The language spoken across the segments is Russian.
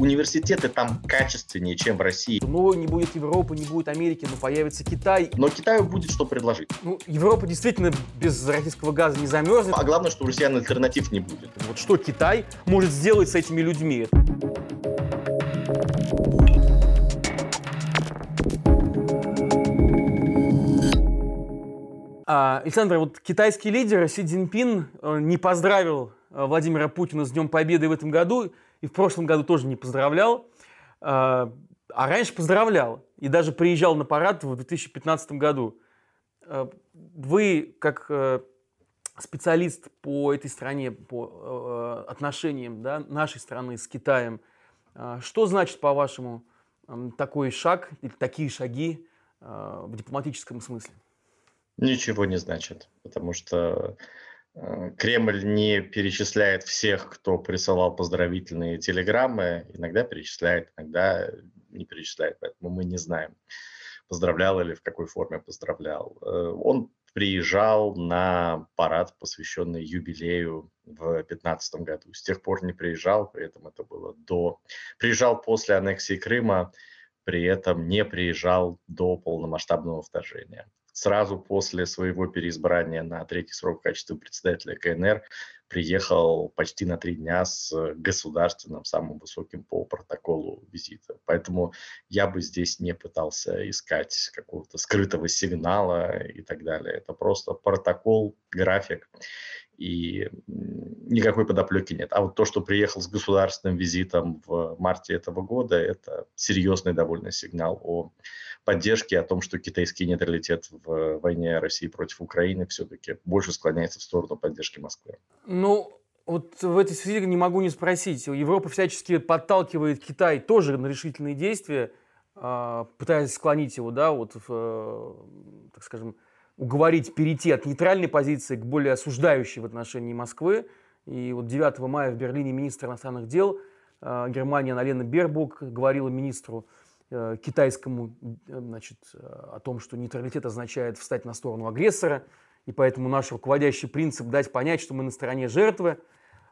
Университеты там качественнее, чем в России. Ну, не будет Европы, не будет Америки, но появится Китай. Но Китаю будет что предложить. Ну, Европа действительно без российского газа не замерзнет. А главное, что у россиян альтернатив не будет. Вот что Китай может сделать с этими людьми? А, Александр, вот китайский лидер Си Цзиньпин э, не поздравил э, Владимира Путина с Днем Победы в этом году, и в прошлом году тоже не поздравлял, а, а раньше поздравлял, и даже приезжал на парад в 2015 году. Э, вы, как специалист по этой стране, по отношениям да, нашей страны с Китаем, что значит, по-вашему, такой шаг или такие шаги в дипломатическом смысле? Ничего не значит, потому что э, Кремль не перечисляет всех, кто присылал поздравительные телеграммы. Иногда перечисляет, иногда не перечисляет, поэтому мы не знаем, поздравлял или в какой форме поздравлял. Э, он приезжал на парад, посвященный юбилею в 2015 году. С тех пор не приезжал, при этом это было до... Приезжал после аннексии Крыма, при этом не приезжал до полномасштабного вторжения сразу после своего переизбрания на третий срок в качестве председателя КНР приехал почти на три дня с государственным, самым высоким по протоколу визита. Поэтому я бы здесь не пытался искать какого-то скрытого сигнала и так далее. Это просто протокол, график и никакой подоплеки нет. А вот то, что приехал с государственным визитом в марте этого года, это серьезный довольно сигнал о поддержке, о том, что китайский нейтралитет в войне России против Украины все-таки больше склоняется в сторону поддержки Москвы. Ну, вот в этой связи не могу не спросить. Европа всячески подталкивает Китай тоже на решительные действия, а, пытаясь склонить его, да, вот, в, э, так скажем, уговорить перейти от нейтральной позиции к более осуждающей в отношении Москвы. И вот 9 мая в Берлине министр иностранных дел э, Германии Аналена Бербук говорила министру э, китайскому э, значит, о том, что нейтралитет означает встать на сторону агрессора, и поэтому наш руководящий принцип дать понять, что мы на стороне жертвы.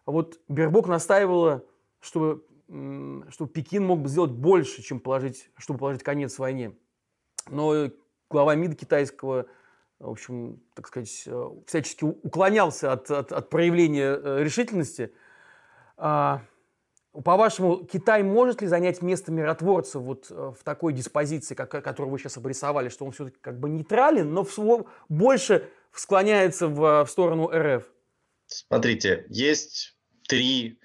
А вот Бербок настаивала, чтобы, чтобы Пекин мог бы сделать больше, чем положить, чтобы положить конец войне. Но глава МИД китайского в общем, так сказать, э, всячески уклонялся от, от, от проявления э, решительности. По-вашему, Китай может ли занять место миротворца вот э, в такой диспозиции, как, которую вы сейчас обрисовали, что он все-таки как бы нейтрален, но в, больше склоняется в, в сторону РФ? Смотрите, есть три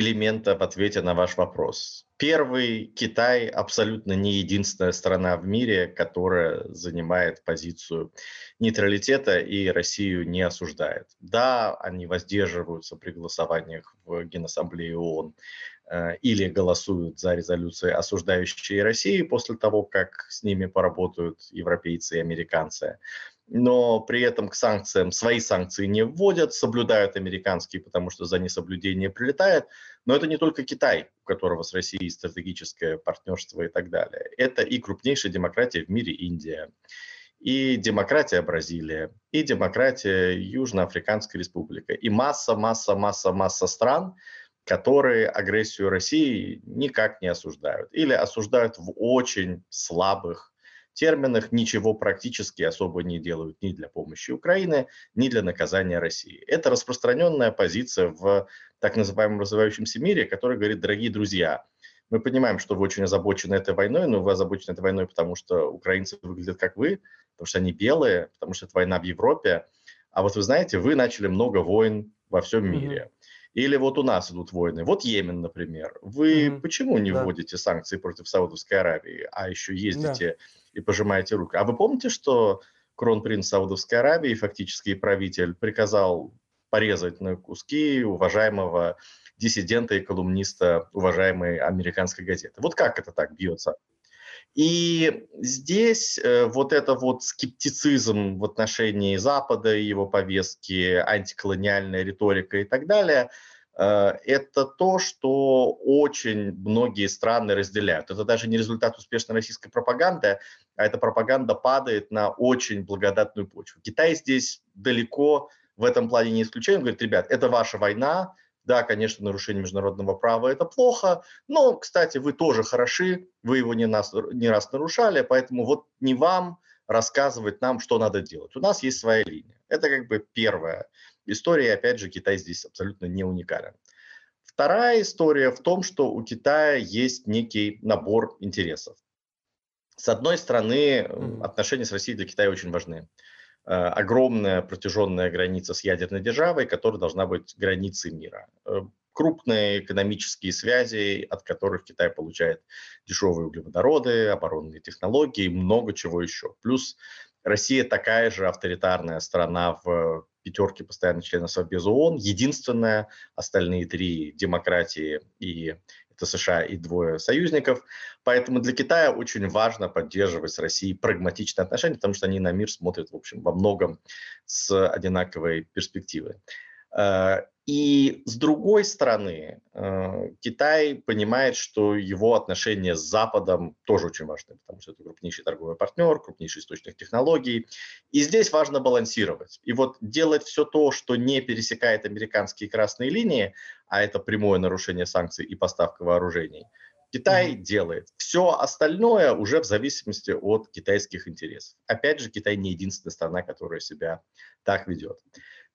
элемента в ответе на ваш вопрос. Первый, Китай абсолютно не единственная страна в мире, которая занимает позицию нейтралитета и Россию не осуждает. Да, они воздерживаются при голосованиях в Генассамблее ООН э, или голосуют за резолюции, осуждающие Россию после того, как с ними поработают европейцы и американцы но при этом к санкциям свои санкции не вводят, соблюдают американские, потому что за несоблюдение прилетает. Но это не только Китай, у которого с Россией стратегическое партнерство и так далее. Это и крупнейшая демократия в мире Индия, и демократия Бразилия, и демократия Южноафриканская республика, и масса, масса, масса, масса стран, которые агрессию России никак не осуждают или осуждают в очень слабых терминах ничего практически особо не делают ни для помощи Украины, ни для наказания России. Это распространенная позиция в так называемом развивающемся мире, который говорит, дорогие друзья, мы понимаем, что вы очень озабочены этой войной, но вы озабочены этой войной, потому что украинцы выглядят как вы, потому что они белые, потому что это война в Европе. А вот вы знаете, вы начали много войн во всем мире. Mm-hmm. Или вот у нас идут войны. Вот Йемен, например. Вы mm-hmm. почему не да. вводите санкции против Саудовской Аравии, а еще ездите да и пожимаете руку. А вы помните, что кронпринц Саудовской Аравии, фактически правитель, приказал порезать на куски уважаемого диссидента и колумниста уважаемой американской газеты. Вот как это так бьется? И здесь э, вот это вот скептицизм в отношении Запада, его повестки, антиколониальная риторика и так далее – это то, что очень многие страны разделяют. Это даже не результат успешной российской пропаганды, а эта пропаганда падает на очень благодатную почву. Китай здесь далеко в этом плане не исключение. Говорит, ребят, это ваша война, да, конечно, нарушение международного права – это плохо, но, кстати, вы тоже хороши, вы его не, нас, не раз нарушали, поэтому вот не вам рассказывать нам, что надо делать. У нас есть своя линия. Это как бы первая история, и опять же, Китай здесь абсолютно не уникален. Вторая история в том, что у Китая есть некий набор интересов. С одной стороны, отношения с Россией для Китая очень важны. Э, огромная протяженная граница с ядерной державой, которая должна быть границей мира. Э, крупные экономические связи, от которых Китай получает дешевые углеводороды, оборонные технологии и много чего еще. Плюс Россия такая же авторитарная страна в пятерке постоянных членов Совбеза ООН, единственная, остальные три демократии и это США и двое союзников. Поэтому для Китая очень важно поддерживать с Россией прагматичные отношения, потому что они на мир смотрят, в общем, во многом с одинаковой перспективы. Э, и с другой стороны, э, Китай понимает, что его отношения с Западом тоже очень важны, потому что это крупнейший торговый партнер, крупнейший источник технологий. И здесь важно балансировать. И вот делать все то, что не пересекает американские красные линии, а это прямое нарушение санкций и поставка вооружений, Китай mm-hmm. делает. Все остальное уже в зависимости от китайских интересов. Опять же, Китай не единственная страна, которая себя так ведет.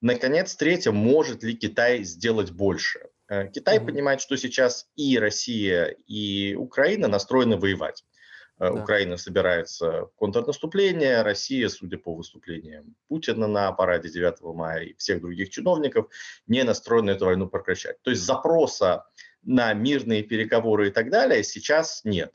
Наконец, третье, может ли Китай сделать больше? Э, Китай mm-hmm. понимает, что сейчас и Россия, и Украина настроены воевать. Э, да. Украина собирается в контрнаступление, Россия, судя по выступлениям Путина на параде 9 мая и всех других чиновников, не настроена эту войну прекращать. То есть запроса на мирные переговоры и так далее сейчас нет.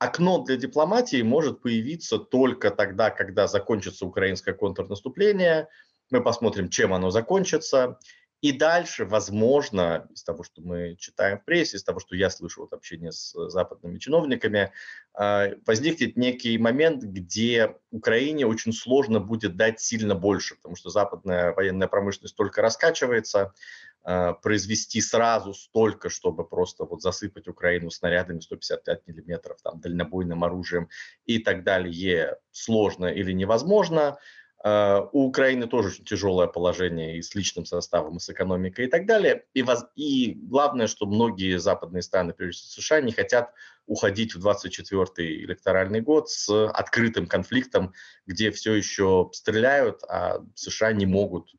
Окно для дипломатии может появиться только тогда, когда закончится украинское контрнаступление – мы посмотрим, чем оно закончится. И дальше, возможно, из того, что мы читаем в прессе, из того, что я слышу от общения с западными чиновниками, а, возникнет некий момент, где Украине очень сложно будет дать сильно больше, потому что западная военная промышленность только раскачивается, а, произвести сразу столько, чтобы просто вот засыпать Украину снарядами 155 миллиметров, там, дальнобойным оружием и так далее, сложно или невозможно. Uh, у Украины тоже очень тяжелое положение и с личным составом, и с экономикой и так далее. И, воз... и главное, что многие западные страны, прежде всего США, не хотят уходить в 24-й электоральный год с открытым конфликтом, где все еще стреляют, а США не могут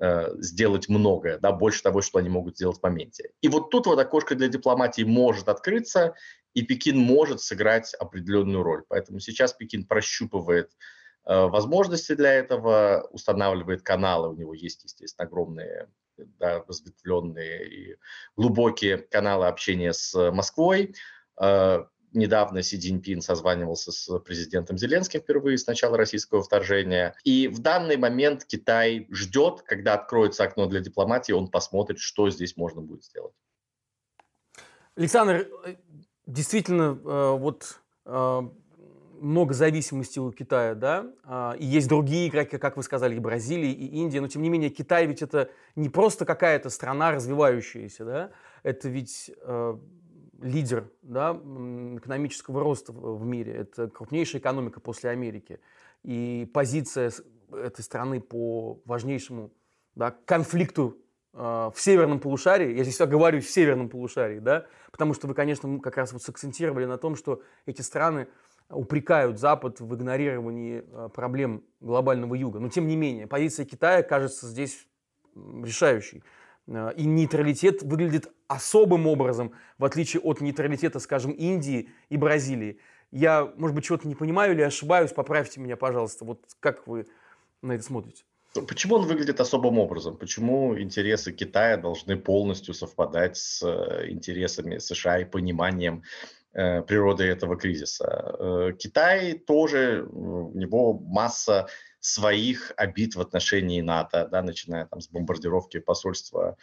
uh, сделать многое, да, больше того, что они могут сделать в моменте. И вот тут вот окошко для дипломатии может открыться, и Пекин может сыграть определенную роль. Поэтому сейчас Пекин прощупывает Э, возможности для этого, устанавливает каналы, у него есть, естественно, огромные да, разветвленные и глубокие каналы общения с Москвой. Э, недавно Си Цзиньпин созванивался с президентом Зеленским впервые с начала российского вторжения. И в данный момент Китай ждет, когда откроется окно для дипломатии, он посмотрит, что здесь можно будет сделать. Александр, э, действительно, вот много зависимости у Китая, да, а, и есть другие игроки, как вы сказали, и Бразилия, и Индия, но тем не менее Китай ведь это не просто какая-то страна развивающаяся, да, это ведь э, лидер да, экономического роста в мире, это крупнейшая экономика после Америки, и позиция этой страны по важнейшему да, конфликту э, в северном полушарии, я здесь говорю в северном полушарии, да, потому что вы, конечно, как раз вот сакцентировали на том, что эти страны упрекают Запад в игнорировании э, проблем глобального юга. Но тем не менее, позиция Китая кажется здесь решающей. Э, и нейтралитет выглядит особым образом, в отличие от нейтралитета, скажем, Индии и Бразилии. Я, может быть, чего-то не понимаю или ошибаюсь, поправьте меня, пожалуйста. Вот как вы на это смотрите? Почему он выглядит особым образом? Почему интересы Китая должны полностью совпадать с э, интересами США и пониманием природы этого кризиса. Э, Китай тоже, у него масса своих обид в отношении НАТО, да, начиная там с бомбардировки посольства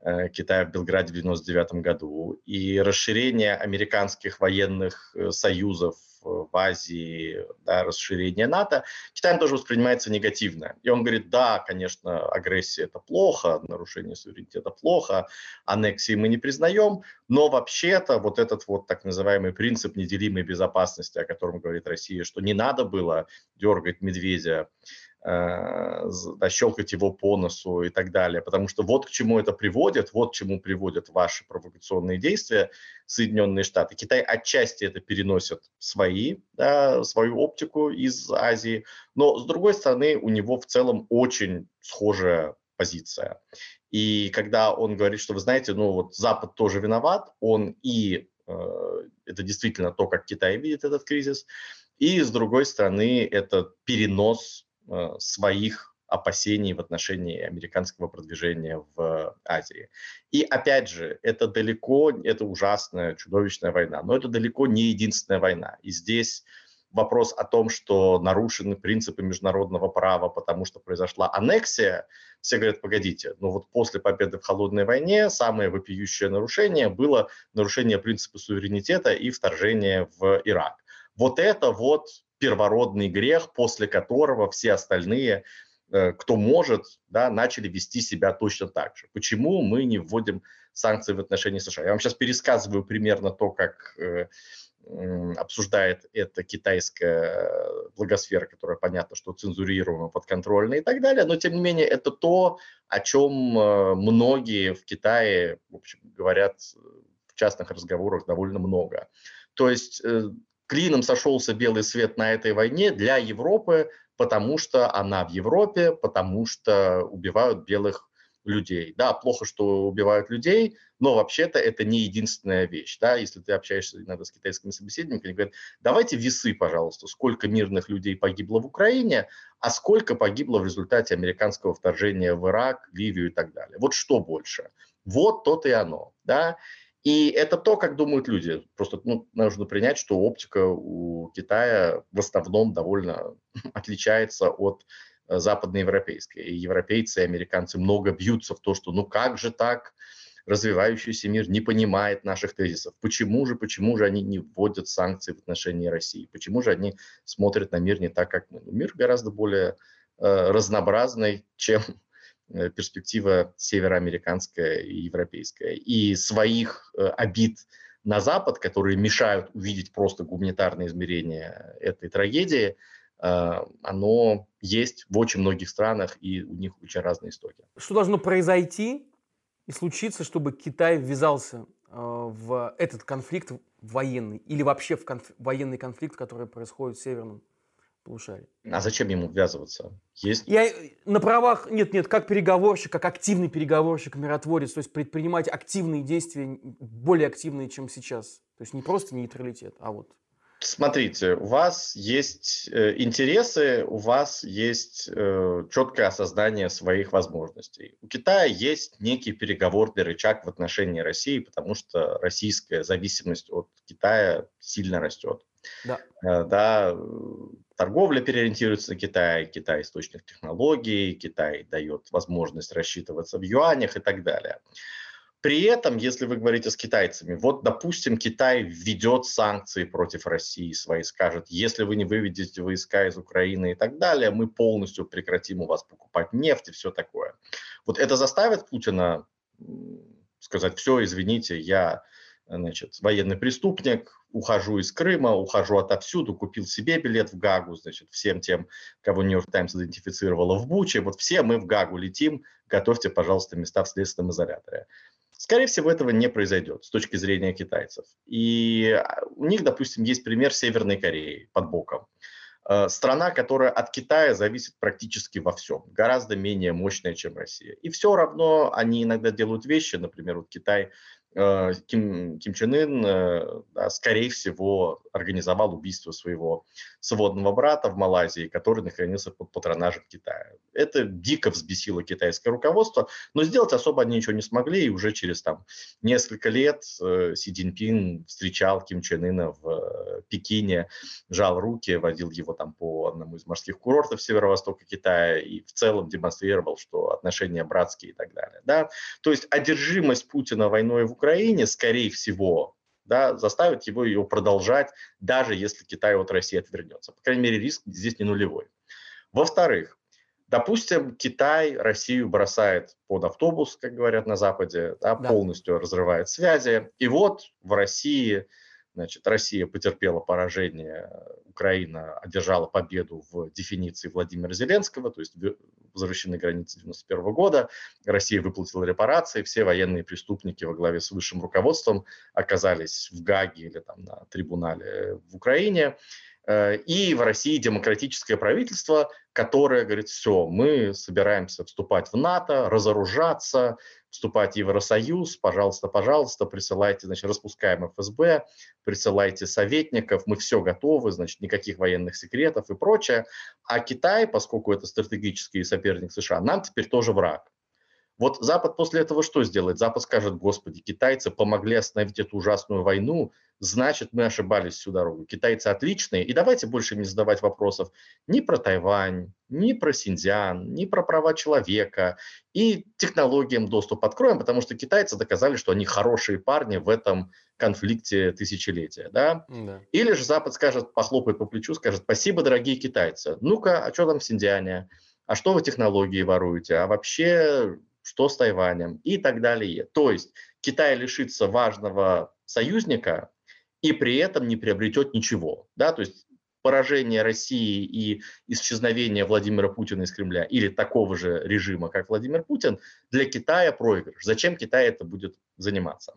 э, Китая в Белграде в 1999 году и расширение американских военных союзов в Азии, да, расширение НАТО, Китаем тоже воспринимается негативно. И он говорит, да, конечно, агрессия это плохо, нарушение суверенитета плохо, аннексии мы не признаем, но вообще-то вот этот вот так называемый принцип неделимой безопасности, о котором говорит Россия, что не надо было дергать медведя э, да, щелкать его по носу и так далее. Потому что вот к чему это приводит, вот к чему приводят ваши провокационные действия Соединенные Штаты. Китай отчасти это переносит свои, да, свою оптику из Азии, но с другой стороны у него в целом очень схожая позиция. И когда он говорит, что вы знаете, ну вот Запад тоже виноват, он и э, это действительно то, как Китай видит этот кризис, и с другой стороны это перенос э, своих опасений в отношении американского продвижения в Азии. И опять же, это далеко, это ужасная, чудовищная война, но это далеко не единственная война. И здесь вопрос о том, что нарушены принципы международного права, потому что произошла аннексия, все говорят, погодите, но вот после победы в холодной войне самое вопиющее нарушение было нарушение принципа суверенитета и вторжение в Ирак. Вот это вот первородный грех, после которого все остальные кто может, да, начали вести себя точно так же. Почему мы не вводим санкции в отношении США? Я вам сейчас пересказываю примерно то, как э, обсуждает это китайская благосфера, которая понятно, что цензурируема, подконтрольна и так далее, но тем не менее это то, о чем э, многие в Китае в общем, говорят в частных разговорах довольно много. То есть э, клином сошелся белый свет на этой войне для Европы, потому что она в Европе, потому что убивают белых людей. Да, плохо, что убивают людей, но вообще-то это не единственная вещь. Да? Если ты общаешься иногда с китайскими собеседниками, они говорят, давайте весы, пожалуйста, сколько мирных людей погибло в Украине, а сколько погибло в результате американского вторжения в Ирак, Ливию и так далее. Вот что больше? Вот то-то и оно. Да? И это то, как думают люди. Просто ну, нужно принять, что оптика у Китая в основном довольно отличается от Э, западноевропейской. И европейцы и американцы много бьются в то, что ну как же так, развивающийся мир не понимает наших тезисов. Почему же, почему же они не вводят санкции в отношении России? Почему же они смотрят на мир не так, как мы? Ну, мир гораздо более э, разнообразный, чем перспектива североамериканская и европейская. И своих э, обид на Запад, которые мешают увидеть просто гуманитарные измерения этой трагедии, а, оно есть в очень многих странах, и у них очень разные истоки. Что должно произойти и случиться, чтобы Китай ввязался в этот конфликт военный или вообще в конф... военный конфликт, который происходит в Северном полушарии? А зачем ему ввязываться? Есть... Я на правах, нет, нет, как переговорщик, как активный переговорщик, миротворец, то есть предпринимать активные действия, более активные, чем сейчас. То есть не просто нейтралитет, а вот Смотрите, у вас есть э, интересы, у вас есть э, четкое осознание своих возможностей. У Китая есть некий переговорный рычаг в отношении России, потому что российская зависимость от Китая сильно растет. Да. Э, да, торговля переориентируется на Китай, Китай источник технологий, Китай дает возможность рассчитываться в юанях и так далее. При этом, если вы говорите с китайцами, вот, допустим, Китай введет санкции против России свои, скажет, если вы не выведете войска из Украины и так далее, мы полностью прекратим у вас покупать нефть и все такое. Вот это заставит Путина сказать, все, извините, я значит, военный преступник, ухожу из Крыма, ухожу отовсюду, купил себе билет в Гагу, значит, всем тем, кого Нью-Йорк Таймс идентифицировала в Буче, вот все мы в Гагу летим, готовьте, пожалуйста, места в следственном изоляторе. Скорее всего, этого не произойдет с точки зрения китайцев. И а, у них, допустим, есть пример Северной Кореи под боком. Э, страна, которая от Китая зависит практически во всем, гораздо менее мощная, чем Россия. И все равно они иногда делают вещи, например, вот Китай Ким, Ким Чен Ын, э, скорее всего, организовал убийство своего сводного брата в Малайзии, который находился под патронажем Китая. Это дико взбесило китайское руководство, но сделать особо они ничего не смогли, и уже через там, несколько лет э, Си Цзиньпин встречал Ким Чен Ына в Пекине, жал руки, водил его там по одному из морских курортов северо-востока Китая и в целом демонстрировал, что отношения братские и так далее. Да? То есть одержимость Путина войной в Украине Украине, скорее всего, да, заставит его ее продолжать, даже если Китай от России отвернется. По крайней мере, риск здесь не нулевой. Во-вторых, допустим, Китай Россию бросает под автобус, как говорят на Западе, да, да. полностью разрывает связи. И вот в России Значит, Россия потерпела поражение, Украина одержала победу в дефиниции Владимира Зеленского, то есть возвращены границы 91 года, Россия выплатила репарации, все военные преступники во главе с высшим руководством оказались в Гаге или там на трибунале в Украине. Э, и в России демократическое правительство, которое говорит, все, мы собираемся вступать в НАТО, разоружаться, вступать в Евросоюз, пожалуйста, пожалуйста, присылайте, значит, распускаем ФСБ, присылайте советников, мы все готовы, значит, никаких военных секретов и прочее. А Китай, поскольку это стратегический соперник США, нам теперь тоже враг. Вот Запад после этого что сделает? Запад скажет, господи, китайцы помогли остановить эту ужасную войну, значит, мы ошибались всю дорогу. Китайцы отличные, и давайте больше не задавать вопросов ни про Тайвань, ни про Синьцзян, ни про права человека, и технологиям доступ откроем, потому что китайцы доказали, что они хорошие парни в этом конфликте тысячелетия. Да? Да. Или же Запад скажет, похлопает по плечу, скажет, спасибо, дорогие китайцы. Ну-ка, а что там в Синьцзяне? А что вы технологии воруете? А вообще что с Тайванем и так далее. То есть Китай лишится важного союзника и при этом не приобретет ничего. Да? То есть поражение России и исчезновение Владимира Путина из Кремля или такого же режима, как Владимир Путин, для Китая проигрыш. Зачем Китай это будет заниматься?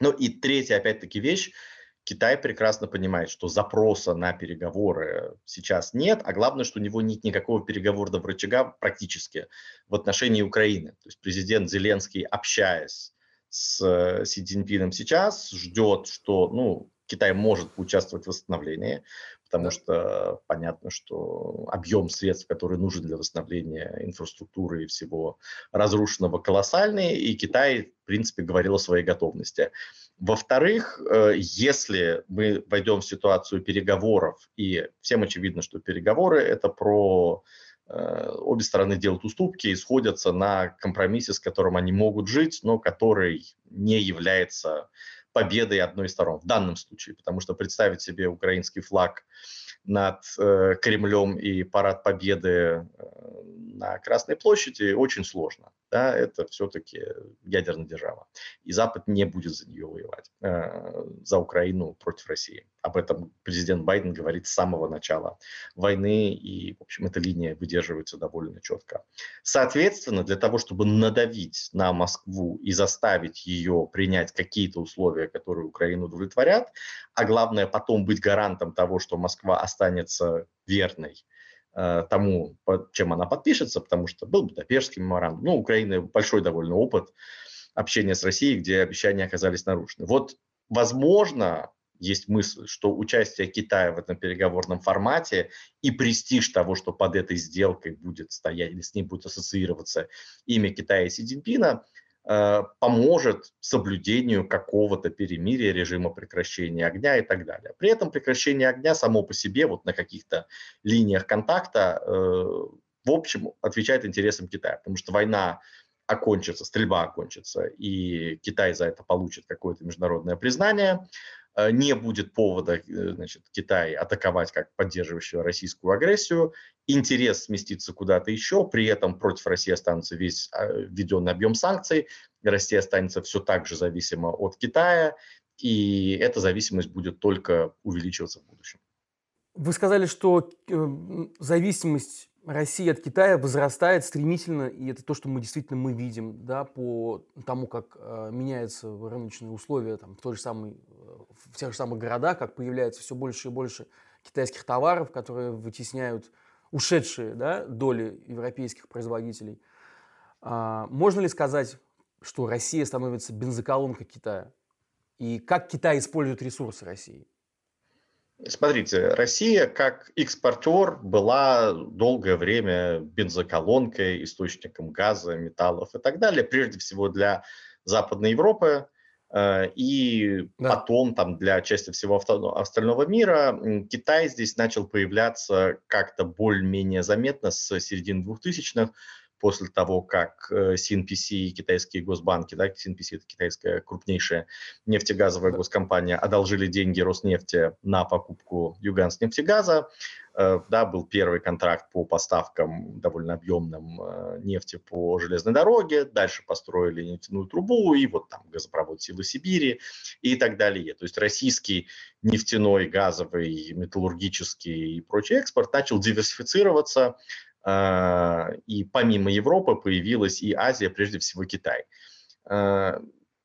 Ну и третья, опять-таки, вещь – Китай прекрасно понимает, что запроса на переговоры сейчас нет, а главное, что у него нет никакого переговорного рычага практически в отношении Украины. То есть президент Зеленский, общаясь с э, Си Цзиньпином сейчас, ждет, что ну, Китай может поучаствовать в восстановлении, потому что понятно, что объем средств, который нужен для восстановления инфраструктуры и всего разрушенного, колоссальный, и Китай, в принципе, говорил о своей готовности. Во-вторых, э, если мы войдем в ситуацию переговоров, и всем очевидно, что переговоры – это про э, обе стороны делают уступки и сходятся на компромиссе, с которым они могут жить, но который не является победой одной из сторон в данном случае, потому что представить себе украинский флаг над э, Кремлем и парад победы э, на Красной площади очень сложно да, это все-таки ядерная держава. И Запад не будет за нее воевать, э, за Украину против России. Об этом президент Байден говорит с самого начала войны, и, в общем, эта линия выдерживается довольно четко. Соответственно, для того, чтобы надавить на Москву и заставить ее принять какие-то условия, которые Украину удовлетворят, а главное потом быть гарантом того, что Москва останется верной Э, тому, чем она подпишется, потому что был Будапештский меморандум. Ну, Украины большой довольно опыт общения с Россией, где обещания оказались нарушены. Вот, возможно, есть мысль, что участие Китая в этом переговорном формате и престиж того, что под этой сделкой будет стоять или с ней будет ассоциироваться имя Китая и Си Цзиньпина, поможет соблюдению какого-то перемирия, режима прекращения огня и так далее. При этом прекращение огня само по себе вот на каких-то линиях контакта, э, в общем, отвечает интересам Китая, потому что война окончится, стрельба окончится, и Китай за это получит какое-то международное признание, Э, не будет повода э, значит, Китай атаковать как поддерживающего российскую агрессию, интерес сместится куда-то еще, при этом против России останется весь а, введенный объем санкций, Россия останется все так же зависима от Китая, и эта зависимость будет только увеличиваться в будущем. Вы сказали, что э, зависимость Россия от Китая возрастает стремительно, и это то, что мы действительно мы видим, да, по тому, как э, меняются рыночные условия там, в, той же самой, э, в тех же самых городах, как появляется все больше и больше китайских товаров, которые вытесняют ушедшие да, доли европейских производителей. А, можно ли сказать, что Россия становится бензоколонкой Китая? И как Китай использует ресурсы России? Смотрите, Россия как экспортер была долгое время бензоколонкой, источником газа, металлов и так далее, прежде всего для Западной Европы э, и да. потом там для части всего остального мира. Китай здесь начал появляться как-то более-менее заметно с середины 2000-х, после того, как CNPC, китайские госбанки, да, CNPC это китайская крупнейшая нефтегазовая госкомпания, одолжили деньги Роснефти на покупку Юганс-нефтегаза. Э, да, был первый контракт по поставкам довольно объемным э, нефти по железной дороге, дальше построили нефтяную трубу и вот там газопровод Силы Сибири и так далее. То есть российский нефтяной, газовый, металлургический и прочий экспорт начал диверсифицироваться, э, и помимо Европы появилась и Азия, прежде всего Китай.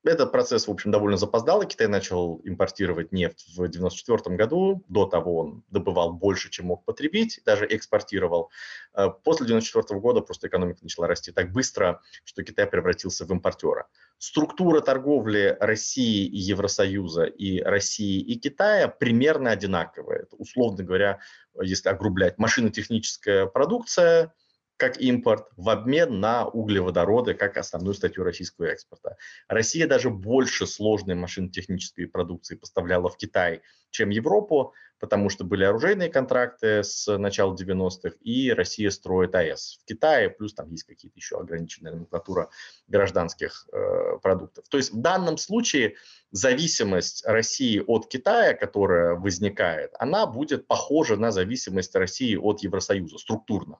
Этот процесс, в общем, довольно запоздал, и Китай начал импортировать нефть в 1994 году. До того он добывал больше, чем мог потребить, даже экспортировал. Э, после 1994 года просто экономика начала расти так быстро, что Китай превратился в импортера. Структура торговли России и Евросоюза и России и Китая примерно одинаковая. Это, условно говоря, если огрублять, машинотехническая продукция – как импорт в обмен на углеводороды как основную статью российского экспорта. Россия даже больше сложной машинотехнической продукции поставляла в Китай, чем Европу, потому что были оружейные контракты с начала 90-х, и Россия строит АЭС в Китае, плюс там есть какие-то еще ограниченные номенклатура гражданских э, продуктов. То есть в данном случае зависимость России от Китая, которая возникает, она будет похожа на зависимость России от Евросоюза структурно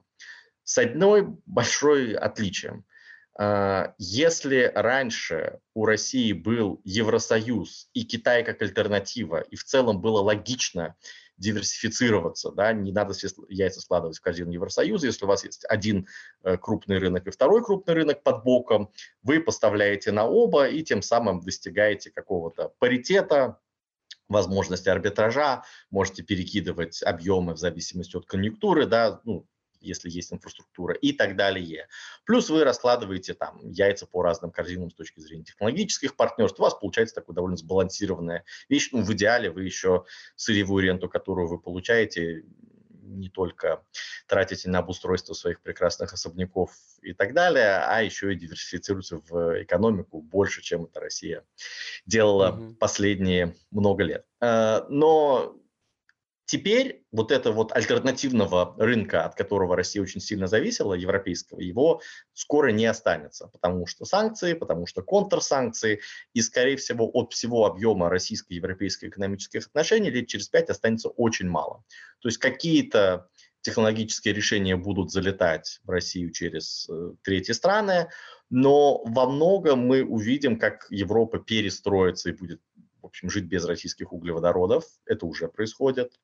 с одной большой отличием. А, если раньше у России был Евросоюз и Китай как альтернатива, и в целом было логично диверсифицироваться, да, не надо все яйца складывать в корзину Евросоюза, если у вас есть один э, крупный рынок и второй крупный рынок под боком, вы поставляете на оба и тем самым достигаете какого-то паритета, возможности арбитража, можете перекидывать объемы в зависимости от конъюнктуры, да, ну, если есть инфраструктура и так далее. Плюс вы раскладываете там яйца по разным корзинам с точки зрения технологических партнерств, у вас получается такая довольно сбалансированная вещь. Ну, в идеале вы еще сырьевую ренту, которую вы получаете, не только тратите на обустройство своих прекрасных особняков и так далее, а еще и диверсифицируете в экономику больше, чем это Россия делала mm-hmm. последние много лет. Э, но Теперь вот этого вот альтернативного рынка, от которого Россия очень сильно зависела, европейского, его скоро не останется, потому что санкции, потому что контрсанкции, и, скорее всего, от всего объема российско-европейских экономических отношений лет через пять останется очень мало. То есть какие-то технологические решения будут залетать в Россию через э, третьи страны, но во многом мы увидим, как Европа перестроится и будет в общем, жить без российских углеводородов. Это уже происходит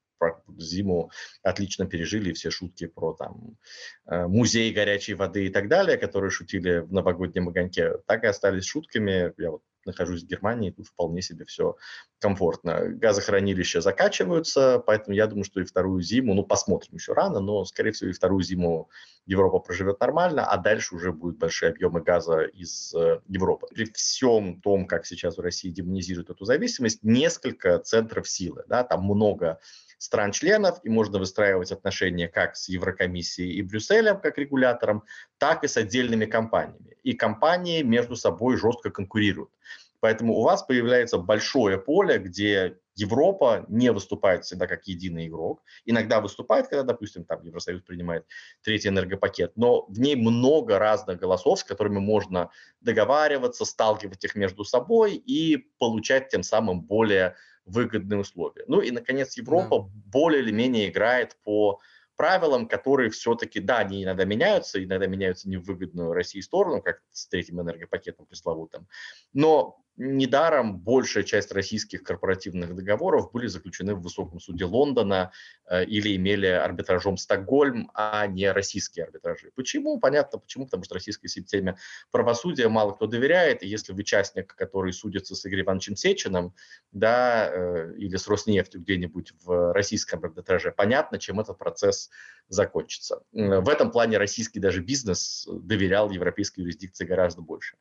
зиму отлично пережили все шутки про там э, музей горячей воды и так далее, которые шутили в новогоднем огоньке, так и остались шутками. Я вот нахожусь в Германии, тут вполне себе все комфортно. Газохранилища закачиваются, поэтому я думаю, что и вторую зиму, ну, посмотрим еще рано, но, скорее всего, и вторую зиму Европа проживет нормально, а дальше уже будут большие объемы газа из э, Европы. При всем том, как сейчас в России демонизируют эту зависимость, несколько центров силы, да, там много стран-членов, и можно выстраивать отношения как с Еврокомиссией и Брюсселем, как регулятором, так и с отдельными компаниями. И компании между собой жестко конкурируют. Поэтому у вас появляется большое поле, где Европа не выступает всегда как единый игрок. Иногда выступает, когда, допустим, там Евросоюз принимает третий энергопакет, но в ней много разных голосов, с которыми можно договариваться, сталкивать их между собой и получать тем самым более выгодные условия. Ну и, наконец, Европа да. более или менее играет по правилам, которые все-таки, да, они иногда меняются, иногда меняются не в выгодную России сторону, как с третьим энергопакетом пресловутым, но Недаром большая часть российских корпоративных договоров были заключены в высоком суде Лондона э, или имели арбитражом Стокгольм, а не российские арбитражи. Почему? Понятно, почему. Потому что российской системе правосудия мало кто доверяет. И если вы частник, который судится с Игорем Ивановичем Сечиным, да, э, или с Роснефтью где-нибудь в российском арбитраже, понятно, чем этот процесс закончится. В этом плане российский даже бизнес доверял европейской юрисдикции гораздо больше.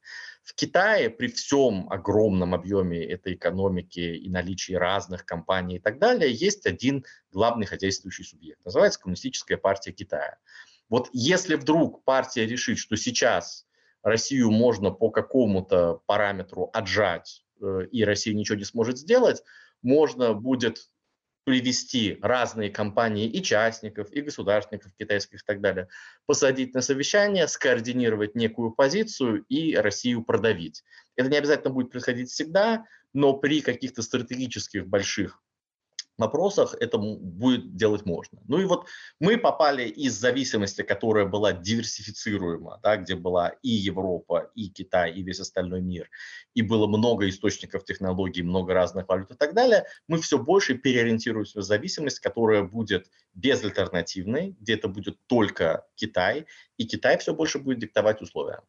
В Китае при всем огромном объеме этой экономики и наличии разных компаний и так далее есть один главный хозяйствующий субъект. Называется Коммунистическая партия Китая. Вот если вдруг партия решит, что сейчас Россию можно по какому-то параметру отжать, э, и Россия ничего не сможет сделать, можно будет привести разные компании и частников, и государственников китайских и так далее, посадить на совещание, скоординировать некую позицию и Россию продавить. Это не обязательно будет происходить всегда, но при каких-то стратегических больших вопросах это будет делать можно. Ну и вот мы попали из зависимости, которая была диверсифицируема, да, где была и Европа, и Китай, и весь остальной мир, и было много источников технологий, много разных валют и так далее, мы все больше переориентируемся в зависимость, которая будет безальтернативной, где это будет только Китай, и Китай все больше будет диктовать условия.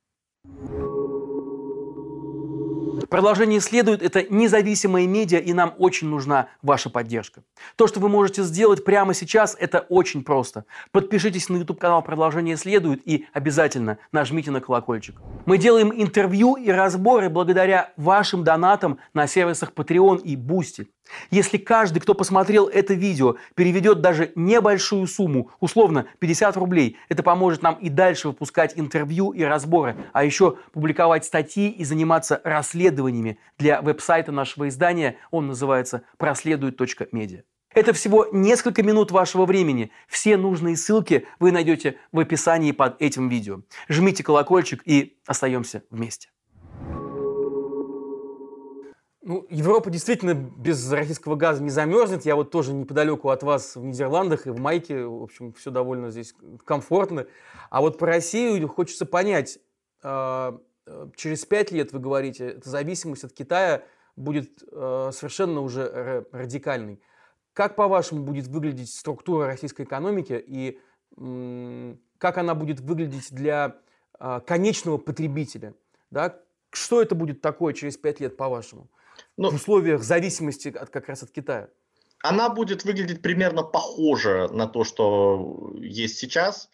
Продолжение следует. Это независимые медиа, и нам очень нужна ваша поддержка. То, что вы можете сделать прямо сейчас, это очень просто. Подпишитесь на YouTube-канал «Продолжение следует» и обязательно нажмите на колокольчик. Мы делаем интервью и разборы благодаря вашим донатам на сервисах Patreon и Boosty. Если каждый, кто посмотрел это видео, переведет даже небольшую сумму, условно 50 рублей, это поможет нам и дальше выпускать интервью и разборы, а еще публиковать статьи и заниматься расследованиями для веб-сайта нашего издания. Он называется проследует.медиа. Это всего несколько минут вашего времени. Все нужные ссылки вы найдете в описании под этим видео. Жмите колокольчик и остаемся вместе. Ну, Европа действительно без российского газа не замерзнет. Я вот тоже неподалеку от вас в Нидерландах и в Майке. В общем, все довольно здесь комфортно. А вот по Россию хочется понять. А, через пять лет, вы говорите, эта зависимость от Китая будет а, совершенно уже радикальной. Как, по-вашему, будет выглядеть структура российской экономики и как она будет выглядеть для а, конечного потребителя? Да? Что это будет такое через пять лет, по-вашему? Ну, в условиях зависимости от, как раз от Китая? Она будет выглядеть примерно похоже на то, что есть сейчас.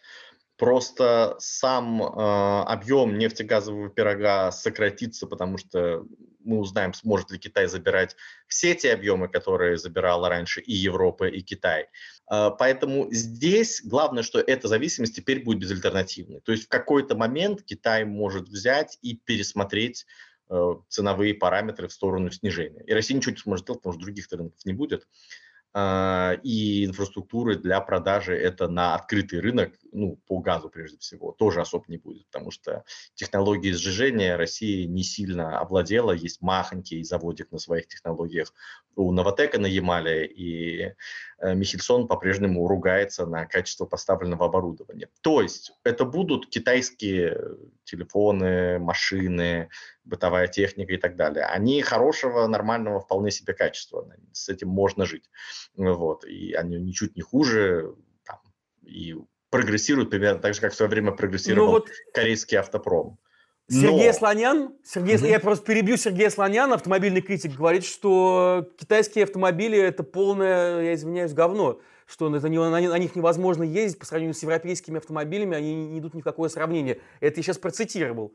Просто сам э, объем нефтегазового пирога сократится, потому что мы узнаем, сможет ли Китай забирать все те объемы, которые забирала раньше и Европа, и Китай. Э, поэтому здесь главное, что эта зависимость теперь будет безальтернативной. То есть в какой-то момент Китай может взять и пересмотреть ценовые параметры в сторону снижения. И Россия ничего не сможет делать, потому что других рынков не будет. А, и инфраструктуры для продажи это на открытый рынок, ну, по газу прежде всего, тоже особо не будет, потому что технологии сжижения Россия не сильно овладела, есть махонький заводик на своих технологиях у Новотека на Ямале, и э, Михельсон по-прежнему ругается на качество поставленного оборудования. То есть это будут китайские телефоны, машины, бытовая техника и так далее. Они хорошего, нормального, вполне себе качества. С этим можно жить. Вот. И они ничуть не хуже. Там, и прогрессируют примерно так же, как в свое время прогрессировал ну, вот... корейский автопром. Сергей Но... Слонян, Сергей, угу. я просто перебью Сергея Слоняна, автомобильный критик, говорит, что китайские автомобили это полное, я извиняюсь, говно, что это не, на, на них невозможно ездить по сравнению с европейскими автомобилями, они не идут ни в какое сравнение. Это я сейчас процитировал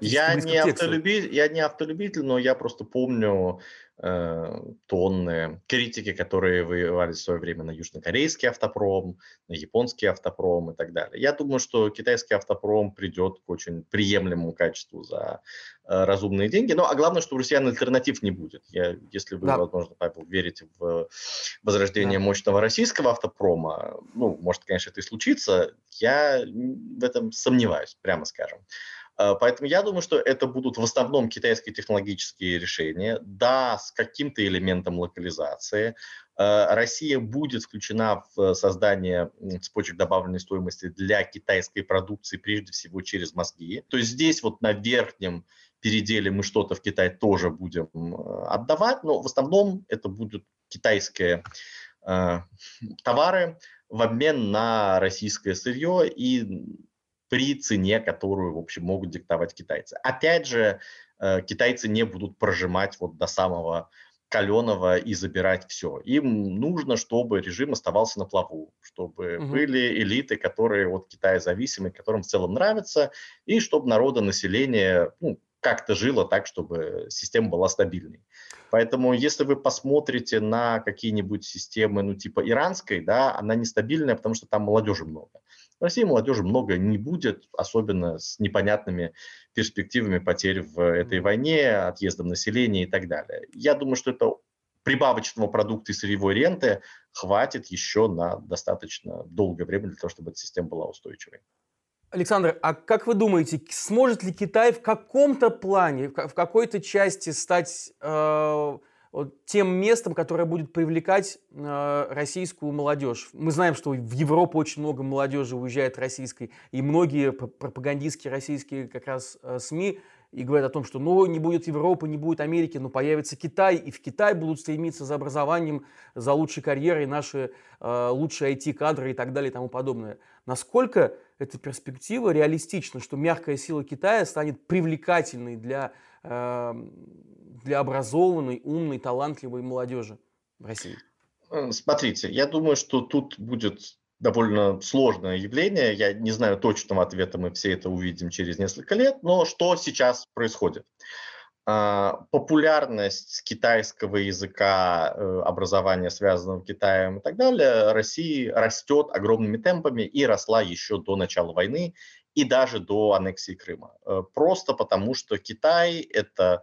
я не, автолюбитель, я не автолюбитель, но я просто помню тонны критики, которые воевали в свое время на южнокорейский автопром, на японский автопром и так далее. Я думаю, что китайский автопром придет к очень приемлемому качеству за э, разумные деньги. Ну, а главное, что у россиян альтернатив не будет. Я, если вы, да. возможно, Павел, верите в возрождение да. мощного российского автопрома, ну, может, конечно, это и случится, я в этом сомневаюсь, прямо скажем. А, поэтому я думаю, что это будут в основном китайские технологические решения, да, с каким-то элементом локализации. А, Россия будет включена в создание цепочек добавленной стоимости для китайской продукции, прежде всего через мозги. То есть здесь вот на верхнем переделе мы что-то в Китай тоже будем отдавать, но в основном это будут китайские товары в обмен на российское сырье и при цене, которую, в общем, могут диктовать китайцы. Опять же, э, китайцы не будут прожимать вот до самого каленого и забирать все. Им нужно, чтобы режим оставался на плаву, чтобы угу. были элиты, которые от Китая зависимы, которым в целом нравится, и чтобы народа, население ну, как-то жило так, чтобы система была стабильной. Поэтому, если вы посмотрите на какие-нибудь системы, ну, типа иранской, да, она нестабильная, потому что там молодежи много. В России молодежи много не будет, особенно с непонятными перспективами потерь в этой войне, отъездом населения и так далее. Я думаю, что это прибавочного продукта и сырьевой ренты хватит еще на достаточно долгое время для того, чтобы эта система была устойчивой. Александр, а как вы думаете, сможет ли Китай в каком-то плане, в какой-то части стать э, тем местом, которое будет привлекать э, российскую молодежь? Мы знаем, что в Европу очень много молодежи уезжает российской, и многие пропагандистские российские как раз э, СМИ и говорят о том, что ну, не будет Европы, не будет Америки, но появится Китай, и в Китай будут стремиться за образованием, за лучшей карьерой наши э, лучшие IT-кадры и так далее и тому подобное. Насколько эта перспектива реалистична, что мягкая сила Китая станет привлекательной для, э, для образованной, умной, талантливой молодежи в России? Смотрите, я думаю, что тут будет довольно сложное явление. Я не знаю точного ответа, мы все это увидим через несколько лет, но что сейчас происходит? А, популярность китайского языка, э, образования, связанного с Китаем и так далее, России растет огромными темпами и росла еще до начала войны и даже до аннексии Крыма. Э, просто потому, что Китай – это Э,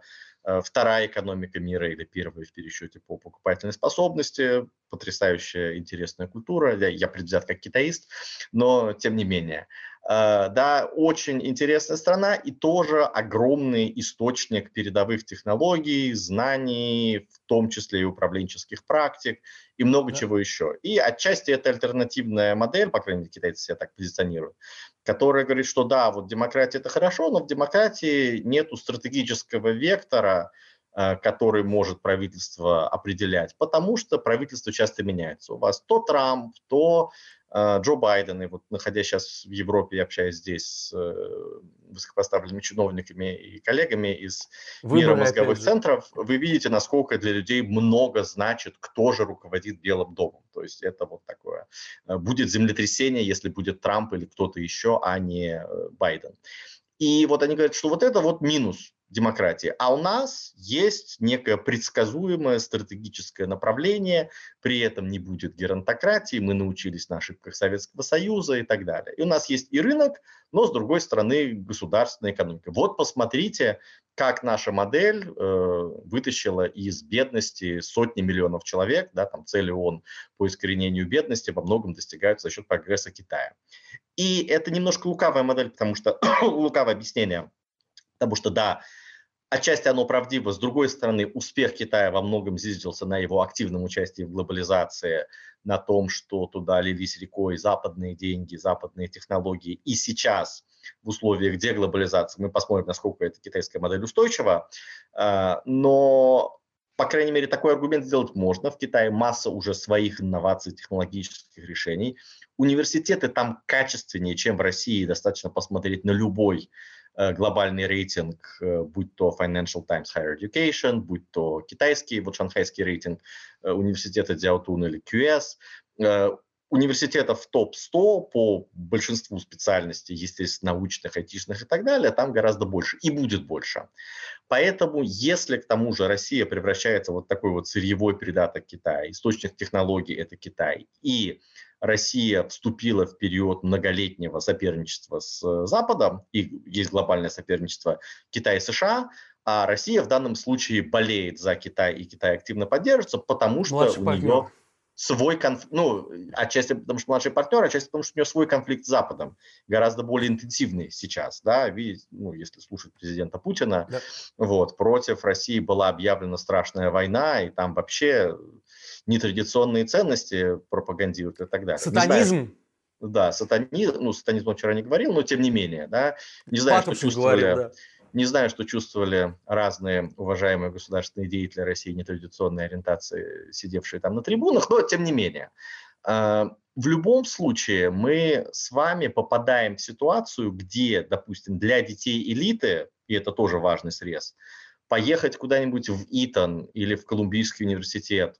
вторая экономика мира или первая в пересчете по покупательной способности, потрясающая интересная культура, я, я предвзят как китаист, но тем не менее. Э, да, очень интересная страна и тоже огромный источник передовых технологий, знаний, в том числе и управленческих практик и много да. чего еще. И отчасти это альтернативная модель, по крайней мере, китайцы себя так позиционируют, которая говорит, что да, вот демократия это хорошо, но в демократии нету стратегического вектора, э, который может правительство определять, потому что правительство часто меняется. У вас то Трамп, то Джо Байден, и вот находясь сейчас в Европе, я общаюсь здесь с э, высокопоставленными чиновниками и коллегами из Выборы, мира мозговых центров, вы видите, насколько для людей много значит, кто же руководит Белым домом. То есть это вот такое. Э, будет землетрясение, если будет Трамп или кто-то еще, а не э, Байден. И вот они говорят, что вот это вот минус демократии. А у нас есть некое предсказуемое стратегическое направление, при этом не будет геронтократии, мы научились на ошибках Советского Союза и так далее. И у нас есть и рынок, но с другой стороны государственная экономика. Вот посмотрите, как наша модель э, вытащила из бедности сотни миллионов человек, да, там цели ООН по искоренению бедности во многом достигаются за счет прогресса Китая. И это немножко лукавая модель, потому что лукавое объяснение – Потому что, да, отчасти оно правдиво. С другой стороны, успех Китая во многом зиждился на его активном участии в глобализации, на том, что туда лились рекой западные деньги, западные технологии. И сейчас в условиях деглобализации мы посмотрим, насколько эта китайская модель устойчива. А, но по крайней мере, такой аргумент сделать можно. В Китае масса уже своих инноваций, технологических решений. Университеты там качественнее, чем в России. Достаточно посмотреть на любой глобальный рейтинг, э, будь то Financial Times Higher Education, будь то китайский, вот шанхайский рейтинг э, университета Дзяотун или QS, университетов топ-100 по большинству специальностей, естественно, научных, айтишных и так далее, там гораздо больше и будет больше. Поэтому, если к тому же Россия превращается в вот такой вот сырьевой придаток Китая, источник технологий – это Китай, и Россия вступила в период многолетнего соперничества с э, Западом, и есть глобальное соперничество Китая и США, а Россия в данном случае болеет за Китай, и Китай активно поддерживается, потому что Младший у партнер. нее свой конфликт, ну, отчасти потому что младший партнер, отчасти потому что у него свой конфликт с Западом, гораздо более интенсивный сейчас, да, видите, ну, если слушать президента Путина, да. вот, против России была объявлена страшная война, и там вообще нетрадиционные ценности пропагандируют и так далее. Сатанизм? да, сатанизм, ну, сатанизм он вчера не говорил, но тем не менее, да, не знаю, что чувствовали, говорил, да. не знаю, что чувствовали разные уважаемые государственные деятели России нетрадиционной ориентации, сидевшие там на трибунах, но тем не менее. А, в любом случае мы с вами попадаем в ситуацию, где, допустим, для детей элиты, и это тоже важный срез, поехать куда-нибудь в Итон или в Колумбийский университет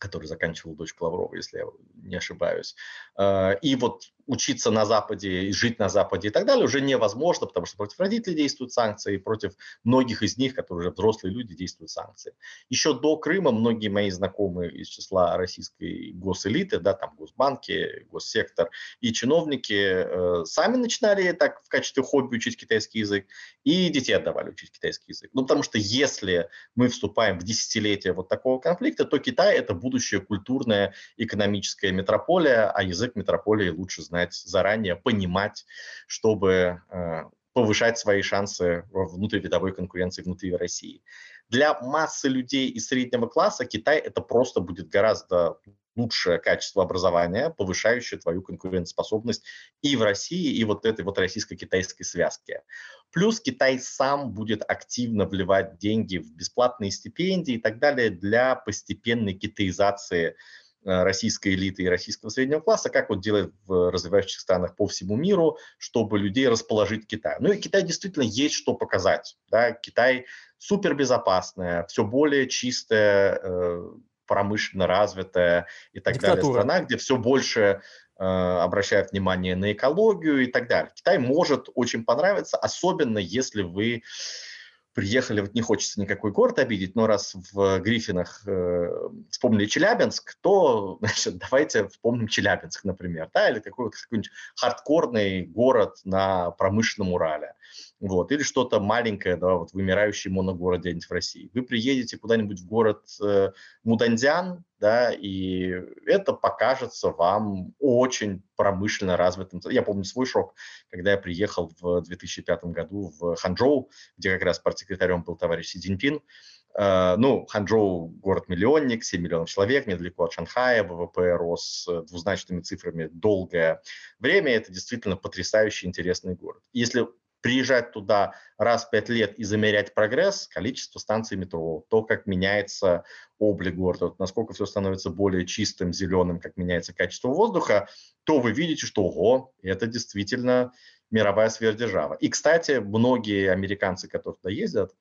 который заканчивал дочь Лаврова, если я не ошибаюсь. Э, и вот учиться на Западе и жить на Западе и так далее уже невозможно, потому что против родителей действуют санкции, и против многих из них, которые уже взрослые люди, действуют санкции. Еще до Крыма многие мои знакомые из числа российской госэлиты, да, там госбанки, госсектор и чиновники э, сами начинали так в качестве хобби учить китайский язык, и детей отдавали учить китайский язык. Ну, потому что если мы вступаем в десятилетие вот такого конфликта, то Китай – это будущее культурная, экономическая метрополия, а язык метрополии лучше знать знать заранее, понимать, чтобы э, повышать свои шансы в внутривидовой конкуренции внутри России. Для массы людей из среднего класса Китай это просто будет гораздо лучшее качество образования, повышающее твою конкурентоспособность и в России, и вот этой вот российско-китайской связке. Плюс Китай сам будет активно вливать деньги в бесплатные стипендии и так далее для постепенной китаизации российской элиты и российского среднего класса, как вот делают в развивающихся странах по всему миру, чтобы людей расположить к Китаю. Ну и Китай действительно есть что показать. Да? Китай супербезопасная, все более чистая, э, промышленно развитая и так Диктатура. далее страна, где все больше э, обращают внимание на экологию и так далее. Китай может очень понравиться, особенно если вы приехали, вот не хочется никакой город обидеть, но раз в Гриффинах э, вспомнили Челябинск, то значит, давайте вспомним Челябинск, например, да, или какой-то какой-нибудь хардкорный город на промышленном Урале вот, или что-то маленькое, да, вот вымирающий моногород где-нибудь в России. Вы приедете куда-нибудь в город э, Мудандян, да, и это покажется вам очень промышленно развитым. Я помню свой шок, когда я приехал в 2005 году в Ханчжоу, где как раз партсекретарем был товарищ Си Цзиньпин, Uh, ну, Ханчжоу – город-миллионник, 7 миллионов человек, недалеко от Шанхая, ВВП рос двузначными цифрами долгое время. Это действительно потрясающий интересный город. Если приезжать туда раз в пять лет и замерять прогресс, количество станций метро, то, как меняется облик города, насколько все становится более чистым, зеленым, как меняется качество воздуха, то вы видите, что, ого, это действительно мировая сверхдержава. И, кстати, многие американцы, которые туда ездят,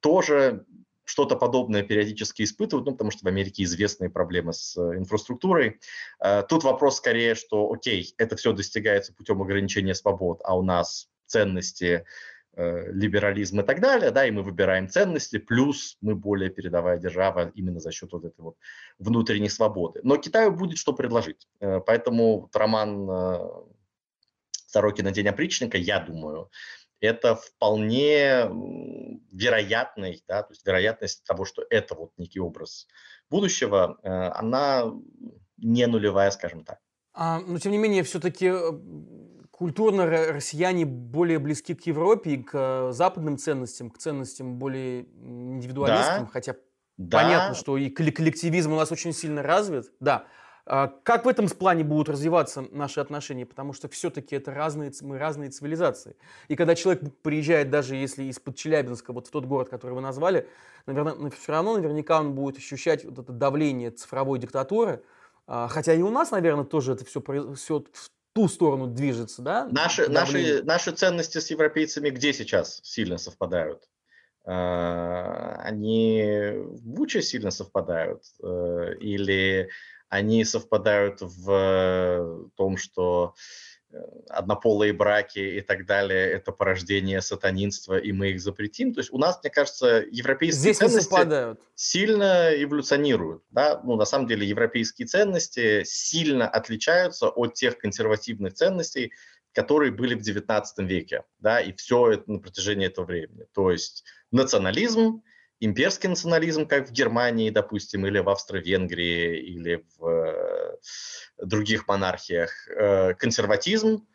тоже что-то подобное периодически испытывают, ну, потому что в Америке известные проблемы с э, инфраструктурой. Э, тут вопрос скорее, что, окей, это все достигается путем ограничения свобод, а у нас ценности, э, либерализм и так далее, да, и мы выбираем ценности, плюс мы более передовая держава именно за счет вот этой вот внутренней свободы. Но Китаю будет что предложить. Э, поэтому вот роман э, Сорокина «День опричника», я думаю, это вполне вероятный, да, то есть вероятность того, что это вот некий образ будущего, она не нулевая, скажем так. А, но тем не менее, все-таки культурно россияне более близки к Европе и к э, западным ценностям, к ценностям более индивидуалистским, да. хотя да. понятно, что и коллективизм у нас очень сильно развит. Да. А как в этом плане будут развиваться наши отношения? Потому что все-таки это разные, мы разные цивилизации. И когда человек приезжает, даже если из-под Челябинска, вот в тот город, который вы назвали, наверное, все равно наверняка он будет ощущать вот это давление цифровой диктатуры, а, Хотя и у нас, наверное, тоже это все, все ту сторону движется, да? Наши, наши, наши ценности с европейцами где сейчас сильно совпадают? А, они в Буче сильно совпадают? Э, или они совпадают в том, что Э, однополые браки и так далее, это порождение сатанинства, и мы их запретим. То есть у нас, мне кажется, европейские Здесь ценности сильно эволюционируют. Да? Ну, на самом деле европейские ценности сильно отличаются от тех консервативных ценностей, которые были в XIX веке. Да? И все это на протяжении этого времени. То есть национализм, имперский национализм, как в Германии, допустим, или в Австро-Венгрии, или в э, других монархиях, э, консерватизм,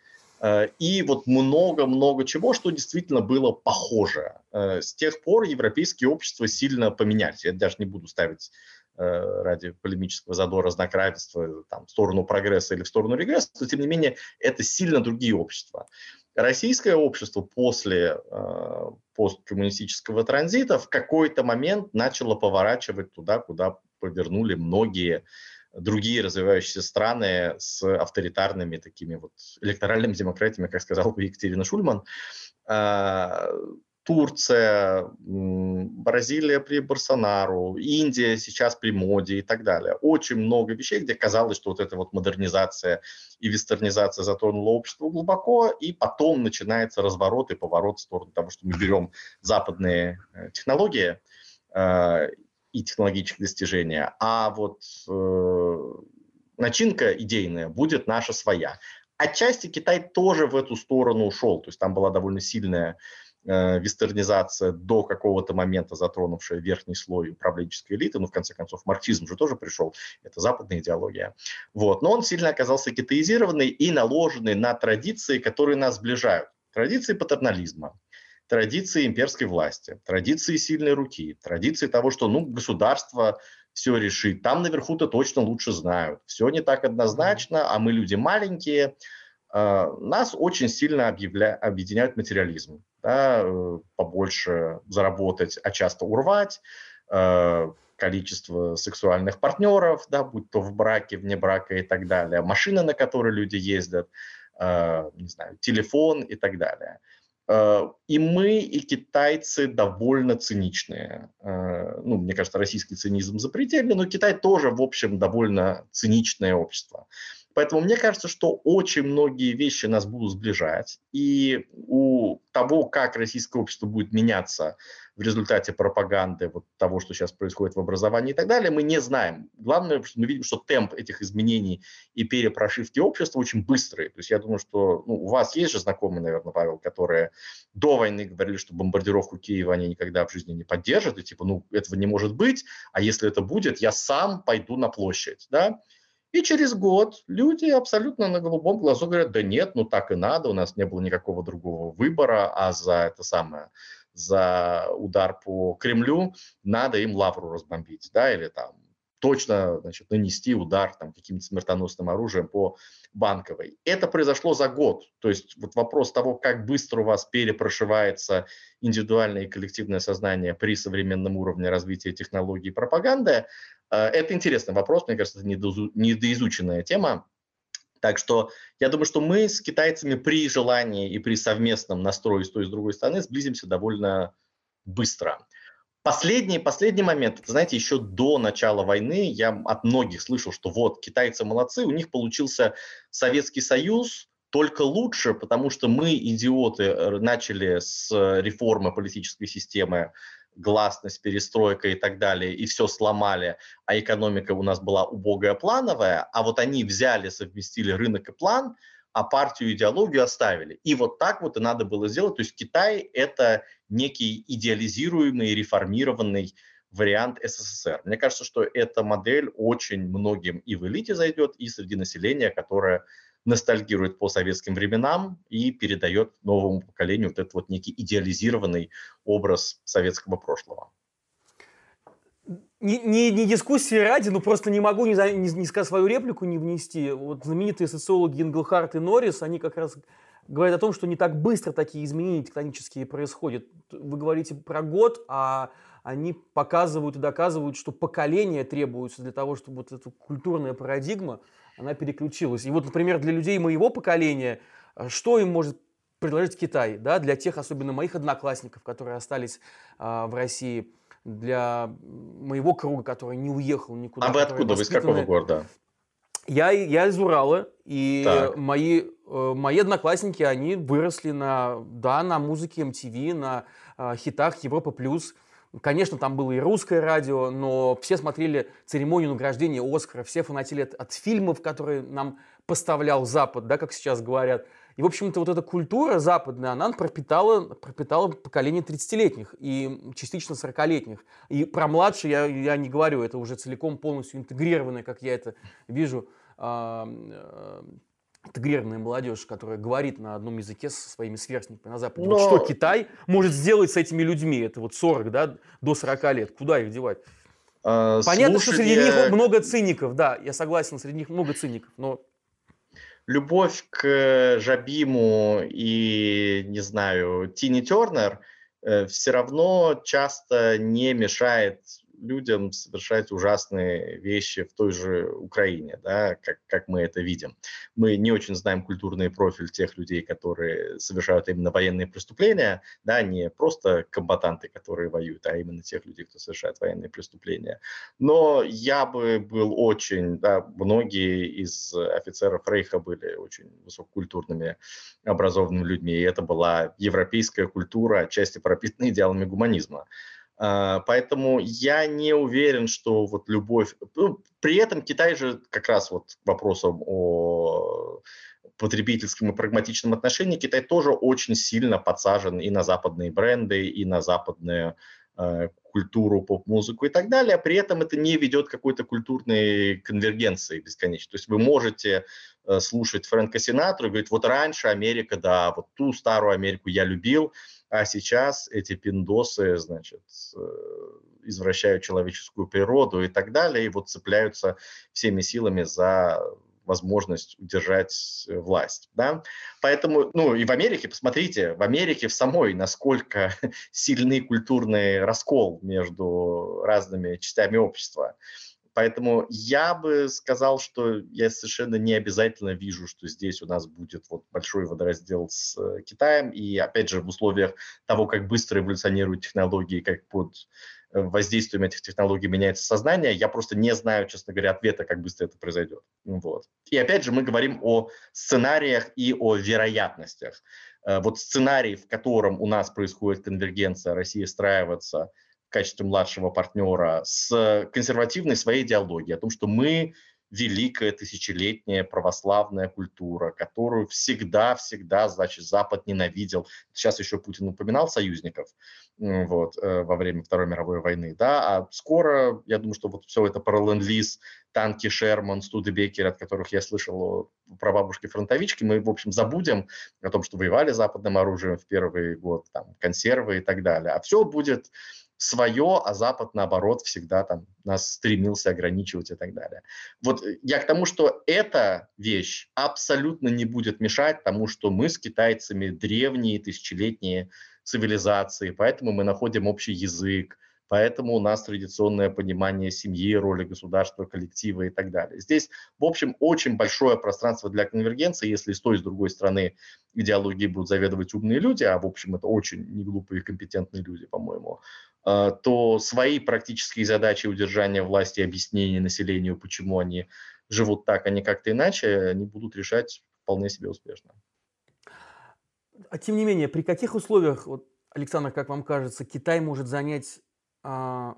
э, и вот много-много чего, что действительно было похоже. С тех пор европейские общества сильно поменялись. Я даже не буду ставить ради полемического задора знак равенства там, в сторону прогресса или в сторону регресса, но тем не менее это сильно другие общества. Российское общество после э, посткоммунистического транзита в какой-то момент начало поворачивать туда, куда повернули многие другие развивающиеся страны с авторитарными такими вот электоральными демократиями, как сказал бы Екатерина Шульман. Э, Турция, Бразилия при Барсонару, Индия сейчас при моде и так далее. Очень много вещей, где казалось, что вот эта вот модернизация и вестернизация затронула общество глубоко, и потом начинается разворот и поворот в сторону того, что мы берем западные э, технологии э, и технологические достижения, а вот э, начинка идейная будет наша своя. Отчасти Китай тоже в эту сторону ушел, то есть там была довольно сильная вестернизация до какого-то момента затронувшая верхний слой управленческой элиты, ну, в конце концов, марксизм же тоже пришел, это западная идеология. Вот. Но он сильно оказался китаизированный и наложенный на традиции, которые нас сближают. Традиции патернализма, традиции имперской власти, традиции сильной руки, традиции того, что ну, государство все решит. Там наверху-то точно лучше знают. Все не так однозначно, а мы люди маленькие. А, нас очень сильно объявля... объединяет материализм. Да, э, побольше заработать, а часто урвать, э, количество сексуальных партнеров, да, будь то в браке, вне брака и так далее, машины, на которые люди ездят, э, не знаю, телефон и так далее. И мы, и китайцы довольно циничные. Ну, мне кажется, российский цинизм запретельный, но Китай тоже, в общем, довольно циничное общество. Поэтому мне кажется, что очень многие вещи нас будут сближать. И у того, как российское общество будет меняться в результате пропаганды вот того, что сейчас происходит в образовании и так далее, мы не знаем. Главное, что мы видим, что темп этих изменений и перепрошивки общества очень быстрый. То есть я думаю, что ну, у вас есть же знакомые, наверное, Павел, которые до войны говорили, что бомбардировку Киева они никогда в жизни не поддержат, и типа, ну, этого не может быть, а если это будет, я сам пойду на площадь, да, и через год люди абсолютно на голубом глазу говорят, да нет, ну так и надо, у нас не было никакого другого выбора, а за это самое, за удар по Кремлю надо им лавру разбомбить, да, или там точно значит, нанести удар там, каким-то смертоносным оружием по банковой. Это произошло за год. То есть вот вопрос того, как быстро у вас перепрошивается индивидуальное и коллективное сознание при современном уровне развития технологий и пропаганды, э, это интересный вопрос. Мне кажется, это недоизученная тема. Так что я думаю, что мы с китайцами при желании и при совместном настрое с той и с другой стороны сблизимся довольно быстро. Последний, последний момент, знаете, еще до начала войны я от многих слышал, что вот, китайцы молодцы, у них получился Советский Союз, только лучше, потому что мы, идиоты, начали с реформы политической системы, гласность, перестройка и так далее, и все сломали, а экономика у нас была убогая, плановая, а вот они взяли, совместили рынок и план – а партию идеологию оставили. И вот так вот и надо было сделать. То есть Китай – это некий идеализируемый, реформированный вариант СССР. Мне кажется, что эта модель очень многим и в элите зайдет, и среди населения, которое ностальгирует по советским временам и передает новому поколению вот этот вот некий идеализированный образ советского прошлого не, не, не дискуссии ради, но просто не могу не, не, не сказать свою реплику, не внести. Вот знаменитые социологи Инглхарт и Норрис, они как раз говорят о том, что не так быстро такие изменения тектонические происходят. Вы говорите про год, а они показывают и доказывают, что поколение требуется для того, чтобы вот эта культурная парадигма, она переключилась. И вот, например, для людей моего поколения, э, что им может предложить Китай, да, для тех, особенно моих одноклассников, которые остались а, в России – для моего круга, который не уехал никуда. А вы откуда? Вы из какого города? Я, я из Урала, и мои, э, мои одноклассники, они выросли на, да, на музыке MTV, на э, хитах Европа+. плюс. Конечно, там было и русское радио, но все смотрели церемонию награждения Оскара, все фанатели от, от фильмов, которые нам поставлял Запад, да, как сейчас говорят. И, в общем-то, вот эта культура западная, она пропитала, пропитала поколение 30-летних и частично 40-летних. И про младше я, я не говорю, это уже целиком полностью интегрированное, как я это вижу, э, э, интегрированная молодежь, которая говорит на одном языке со своими сверстниками на Западе. Но... Вот что Китай может сделать с этими людьми? Это вот 40, да, до 40 лет. Куда их девать? А, Понятно, слушайте... что среди них много циников, да, я согласен, среди них много циников, но любовь к Жабиму и, не знаю, Тини Тернер э, все равно часто не мешает людям совершать ужасные вещи в той же Украине, да, как, как мы это видим. Мы не очень знаем культурный профиль тех людей, которые совершают именно военные преступления, да, не просто комбатанты, которые воюют, а именно тех людей, кто совершает военные преступления. Но я бы был очень, да, многие из офицеров Рейха были очень высококультурными, образованными людьми, и это была европейская культура, отчасти пропитанная идеалами гуманизма. А, поэтому я не уверен, что вот любовь... Ну, при этом Китай же как раз вот вопросом о потребительском и прагматичном отношении Китай тоже очень сильно подсажен и на западные бренды, и на западную э, культуру, поп-музыку и так далее, при этом это не ведет к какой-то культурной конвергенции бесконечной. То есть вы можете э, слушать Фрэнка Синатру и говорить, вот раньше Америка, да, вот ту старую Америку я любил, а сейчас эти пиндосы, значит, э, извращают человеческую природу и так далее, и вот цепляются всеми силами за возможность удержать э, власть. Да? Поэтому, ну и в Америке, посмотрите, в Америке в самой, насколько сильный культурный раскол между разными частями общества. Поэтому я бы сказал, что я совершенно не обязательно вижу, что здесь у нас будет вот большой водораздел с э, Китаем. И опять же, в условиях того, как быстро эволюционируют технологии, как под э, воздействием этих технологий меняется сознание, я просто не знаю, честно говоря, ответа, как быстро это произойдет. Вот. И опять же, мы говорим о сценариях и о вероятностях. Э, вот сценарий, в котором у нас происходит конвергенция, Россия встраивается – качестве младшего партнера с консервативной своей идеологией, о том, что мы великая тысячелетняя православная культура, которую всегда-всегда, значит, Запад ненавидел. Сейчас еще Путин упоминал союзников вот, э, во время Второй мировой войны, да, а скоро, я думаю, что вот все это про ленд-лиз, танки Шерман, Студебекер, от которых я слышал про бабушки фронтовички, мы, в общем, забудем о том, что воевали западным оружием в первый год, там, консервы и так далее. А все будет свое, а Запад, наоборот, всегда там нас стремился ограничивать и так далее. Вот э, я к тому, что эта вещь абсолютно не будет мешать тому, что мы с китайцами древние, тысячелетние цивилизации, поэтому мы находим общий язык, Поэтому у нас традиционное понимание семьи, роли государства, коллектива и так далее. Здесь, в общем, очень большое пространство для конвергенции, если с той и с другой стороны идеологии будут заведовать умные люди, а в общем это очень неглупые и компетентные люди, по-моему, то свои практические задачи удержания власти и объяснения населению, почему они живут так, а не как-то иначе, они будут решать вполне себе успешно. А тем не менее, при каких условиях, вот, Александр, как вам кажется, Китай может занять а,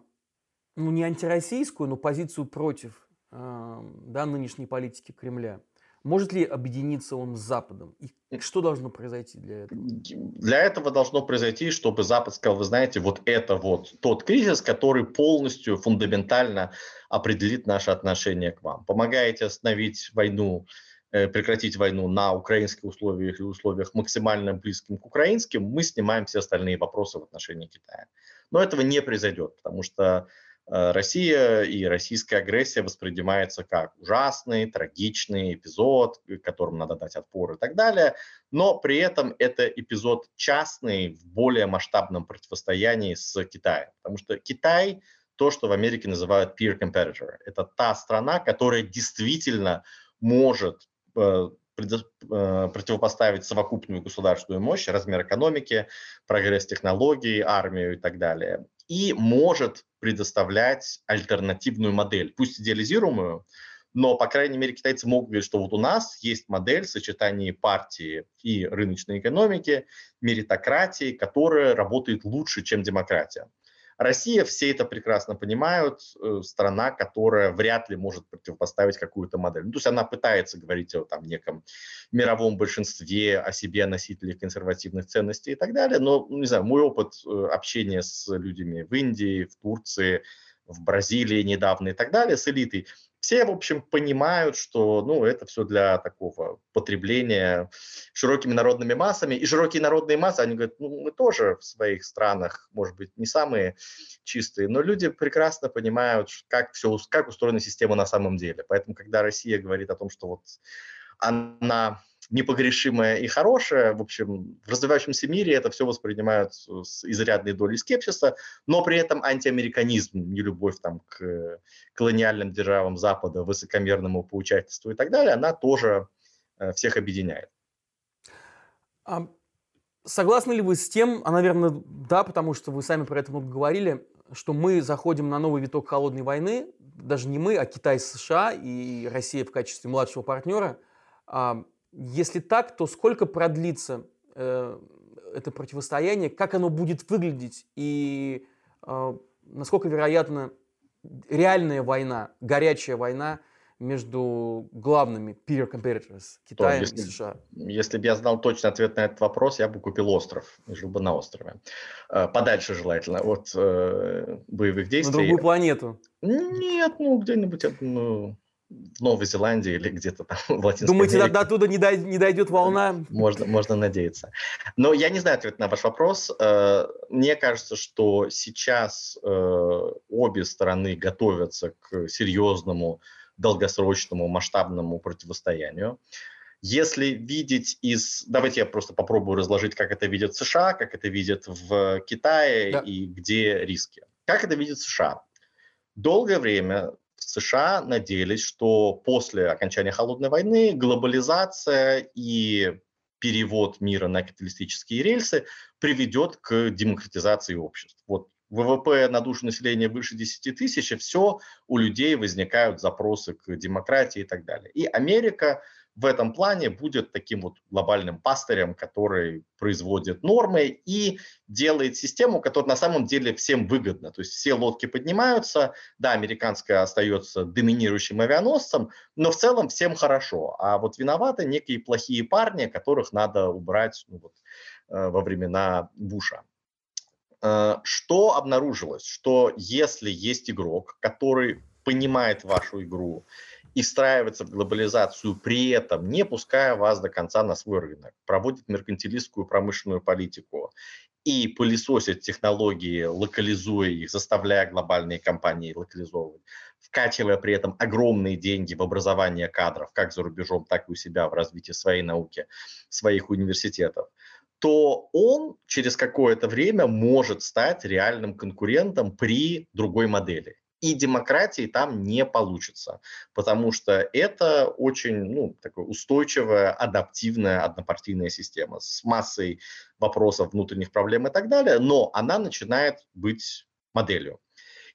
ну, не антироссийскую, но позицию против а, да, нынешней политики Кремля. Может ли объединиться он с Западом? И что должно произойти для этого? Для этого должно произойти, чтобы Запад сказал, вы знаете, вот это вот тот кризис, который полностью, фундаментально определит наше отношение к вам. Помогаете остановить войну, э, прекратить войну на украинских условиях или условиях максимально близким к украинским, мы снимаем все остальные вопросы в отношении Китая. Но этого не произойдет, потому что Россия и российская агрессия воспринимается как ужасный, трагичный эпизод, которому надо дать отпор и так далее. Но при этом это эпизод частный в более масштабном противостоянии с Китаем. Потому что Китай то, что в Америке называют peer competitor. Это та страна, которая действительно может э, Э, противопоставить совокупную государственную мощь, размер экономики, прогресс технологий, армию и так далее. И может предоставлять альтернативную модель, пусть идеализируемую, но, по крайней мере, китайцы могут говорить, что вот у нас есть модель сочетания партии и рыночной экономики, меритократии, которая работает лучше, чем демократия. Россия, все это прекрасно понимают, э, страна, которая вряд ли может противопоставить какую-то модель. Ну, то есть она пытается говорить о там, неком мировом большинстве, о себе носителях консервативных ценностей и так далее, но, ну, не знаю, мой опыт э, общения с людьми в Индии, в Турции, в Бразилии недавно и так далее, с элитой, все, в общем, понимают, что ну, это все для такого потребления широкими народными массами. И широкие народные массы, они говорят, ну, мы тоже в своих странах, может быть, не самые чистые, но люди прекрасно понимают, как, все, как устроена система на самом деле. Поэтому, когда Россия говорит о том, что вот она непогрешимая и хорошая. В общем, в развивающемся мире это все воспринимают с изрядной долей скепсиса, но при этом антиамериканизм, нелюбовь там, к колониальным державам Запада, высокомерному поучательству и так далее, она тоже э, всех объединяет. А согласны ли вы с тем, а, наверное, да, потому что вы сами про это много говорили, что мы заходим на новый виток холодной войны, даже не мы, а Китай, США и Россия в качестве младшего партнера. А, если так, то сколько продлится э, это противостояние, как оно будет выглядеть и э, насколько вероятно реальная война, горячая война между главными peer competitors Китаем если, и США? Если бы я знал точный ответ на этот вопрос, я бы купил остров и жил бы на острове. Э, подальше желательно от э, боевых действий. На другую планету? Нет, ну где-нибудь, ну, в Новой Зеландии или где-то там в Латинской Думаете, Америке. до оттуда не, дой, не дойдет волна? Можно, можно надеяться. Но я не знаю ответ на ваш вопрос. Э, мне кажется, что сейчас э, обе стороны готовятся к серьезному, долгосрочному, масштабному противостоянию. Если видеть из... Давайте я просто попробую разложить, как это видят США, как это видят в Китае да. и где риски. Как это видит США? Долгое время США надеялись, что после окончания холодной войны глобализация и перевод мира на капиталистические рельсы приведет к демократизации обществ. Вот ВВП на душу населения выше 10 тысяч, и все, у людей возникают запросы к демократии и так далее. И Америка в этом плане будет таким вот глобальным пастырем, который производит нормы и делает систему, которая на самом деле всем выгодна. То есть все лодки поднимаются, да, американская остается доминирующим авианосцем, но в целом всем хорошо. А вот виноваты некие плохие парни, которых надо убрать ну, вот, э, во времена Буша. Э, что обнаружилось? Что если есть игрок, который понимает вашу игру, и встраивается в глобализацию, при этом не пуская вас до конца на свой рынок, проводит меркантилистскую промышленную политику и пылесосит технологии, локализуя их, заставляя глобальные компании локализовывать, вкачивая при этом огромные деньги в образование кадров, как за рубежом, так и у себя в развитии своей науки, своих университетов, то он через какое-то время может стать реальным конкурентом при другой модели и демократии там не получится, потому что это очень ну, такая устойчивая, адаптивная однопартийная система с массой вопросов, внутренних проблем и так далее, но она начинает быть моделью.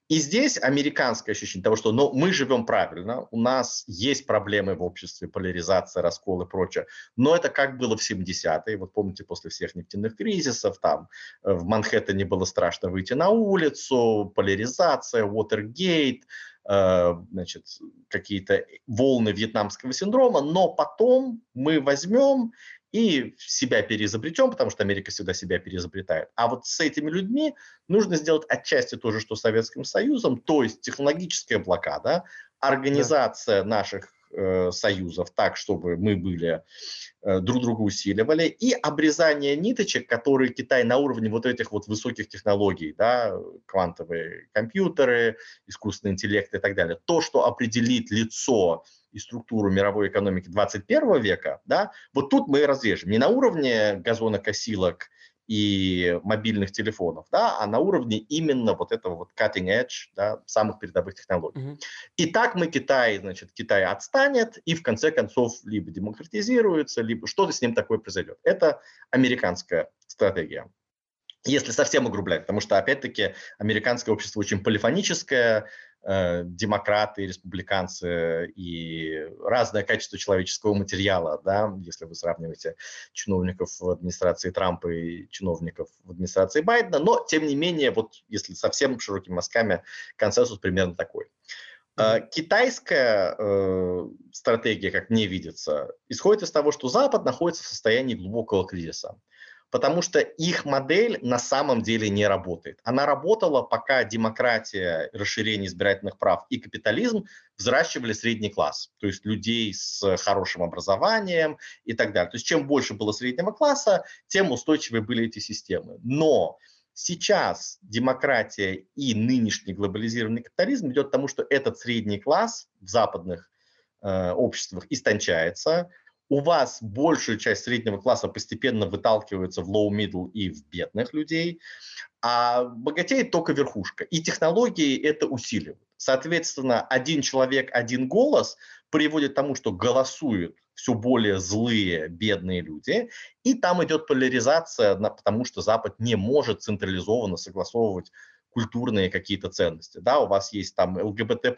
И здесь американское ощущение того, что ну, мы живем правильно, у нас есть проблемы в обществе, поляризация, раскол и прочее, но это как было в 70-е, вот помните, после всех нефтяных кризисов, там э, в Манхэттене было страшно выйти на улицу, поляризация, Уотергейт, э, значит, какие-то волны вьетнамского синдрома, но потом мы возьмем и себя переизобретем, потому что Америка всегда себя переизобретает. А вот с этими людьми нужно сделать отчасти то же, что с Советским Союзом, то есть технологическая блокада, организация да. наших э, союзов так, чтобы мы были э, друг друга усиливали, и обрезание ниточек, которые Китай на уровне вот этих вот высоких технологий, да, квантовые компьютеры, искусственный интеллект и так далее, то, что определит лицо и структуру мировой экономики 21 века, да, вот тут мы разрежем. Не на уровне газонокосилок и мобильных телефонов, да, а на уровне именно вот этого вот cutting edge, да, самых передовых технологий. Uh-huh. И так мы Китай, значит, Китай отстанет и в конце концов либо демократизируется, либо что-то с ним такое произойдет. Это американская стратегия если совсем огрублять, потому что, опять-таки, американское общество очень полифоническое, демократы, республиканцы и разное качество человеческого материала, да, если вы сравниваете чиновников в администрации Трампа и чиновников в администрации Байдена, но тем не менее, вот если совсем широкими мазками, консенсус примерно такой. Mm-hmm. Китайская э, стратегия, как мне видится, исходит из того, что Запад находится в состоянии глубокого кризиса потому что их модель на самом деле не работает. Она работала, пока демократия, расширение избирательных прав и капитализм взращивали средний класс, то есть людей с хорошим образованием и так далее. То есть чем больше было среднего класса, тем устойчивее были эти системы. Но сейчас демократия и нынешний глобализированный капитализм идет к тому, что этот средний класс в западных э, обществах истончается, у вас большая часть среднего класса постепенно выталкивается в low-middle и в бедных людей, а богатеет только верхушка. И технологии это усиливают. Соответственно, один человек, один голос приводит к тому, что голосуют все более злые, бедные люди, и там идет поляризация, потому что Запад не может централизованно согласовывать культурные какие-то ценности. Да, у вас есть там ЛГБТ+,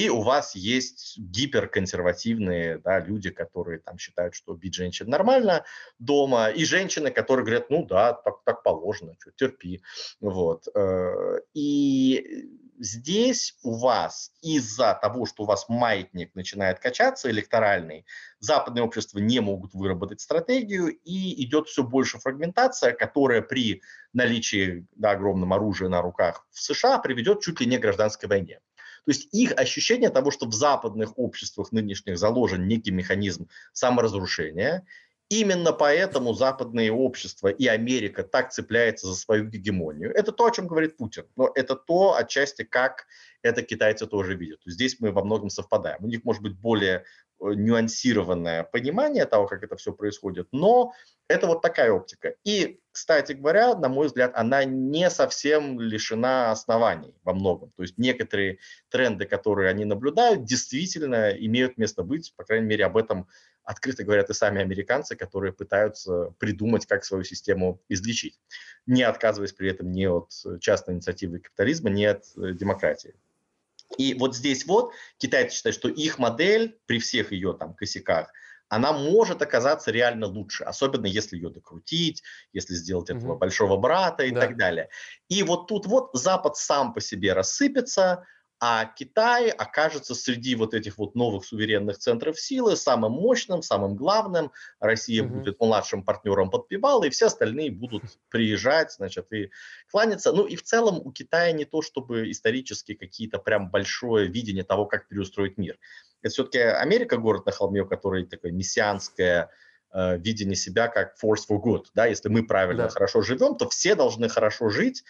и у вас есть гиперконсервативные да, люди, которые там считают, что бить женщин нормально дома, и женщины, которые говорят, ну да, так, так положено, что, терпи. Вот. Э, и здесь у вас из-за того, что у вас маятник начинает качаться электоральный, западные общества не могут выработать стратегию, и идет все больше фрагментация, которая при наличии да, огромного оружия на руках в США приведет чуть ли не к гражданской войне. То есть их ощущение того, что в западных обществах нынешних заложен некий механизм саморазрушения, Именно поэтому западные общества и Америка так цепляются за свою гегемонию. Это то, о чем говорит Путин. Но это то, отчасти, как это китайцы тоже видят. Здесь мы во многом совпадаем. У них может быть более Э, нюансированное понимание того, как это все происходит, но это вот такая оптика. И, кстати говоря, на мой взгляд, она не совсем лишена оснований во многом. То есть некоторые тренды, которые они наблюдают, действительно имеют место быть, по крайней мере, об этом открыто говорят и сами американцы, которые пытаются придумать, как свою систему излечить, не отказываясь при этом ни от частной инициативы капитализма, ни от э, демократии. И вот здесь вот китайцы считают, что их модель при всех ее там косяках, она может оказаться реально лучше, особенно если ее докрутить, если сделать этого угу. большого брата и да. так далее. И вот тут вот Запад сам по себе рассыпется, а Китай окажется среди вот этих вот новых суверенных центров силы самым мощным, самым главным. Россия угу. будет младшим партнером подпевала, и все остальные будут приезжать, значит, и кланяться. Ну и в целом у Китая не то, чтобы исторически какие-то прям большое видение того, как переустроить мир. Это все-таки Америка, город на холме, у которой такое мессианское э, видение себя как force for good. Да? Если мы правильно, да. хорошо живем, то все должны хорошо жить,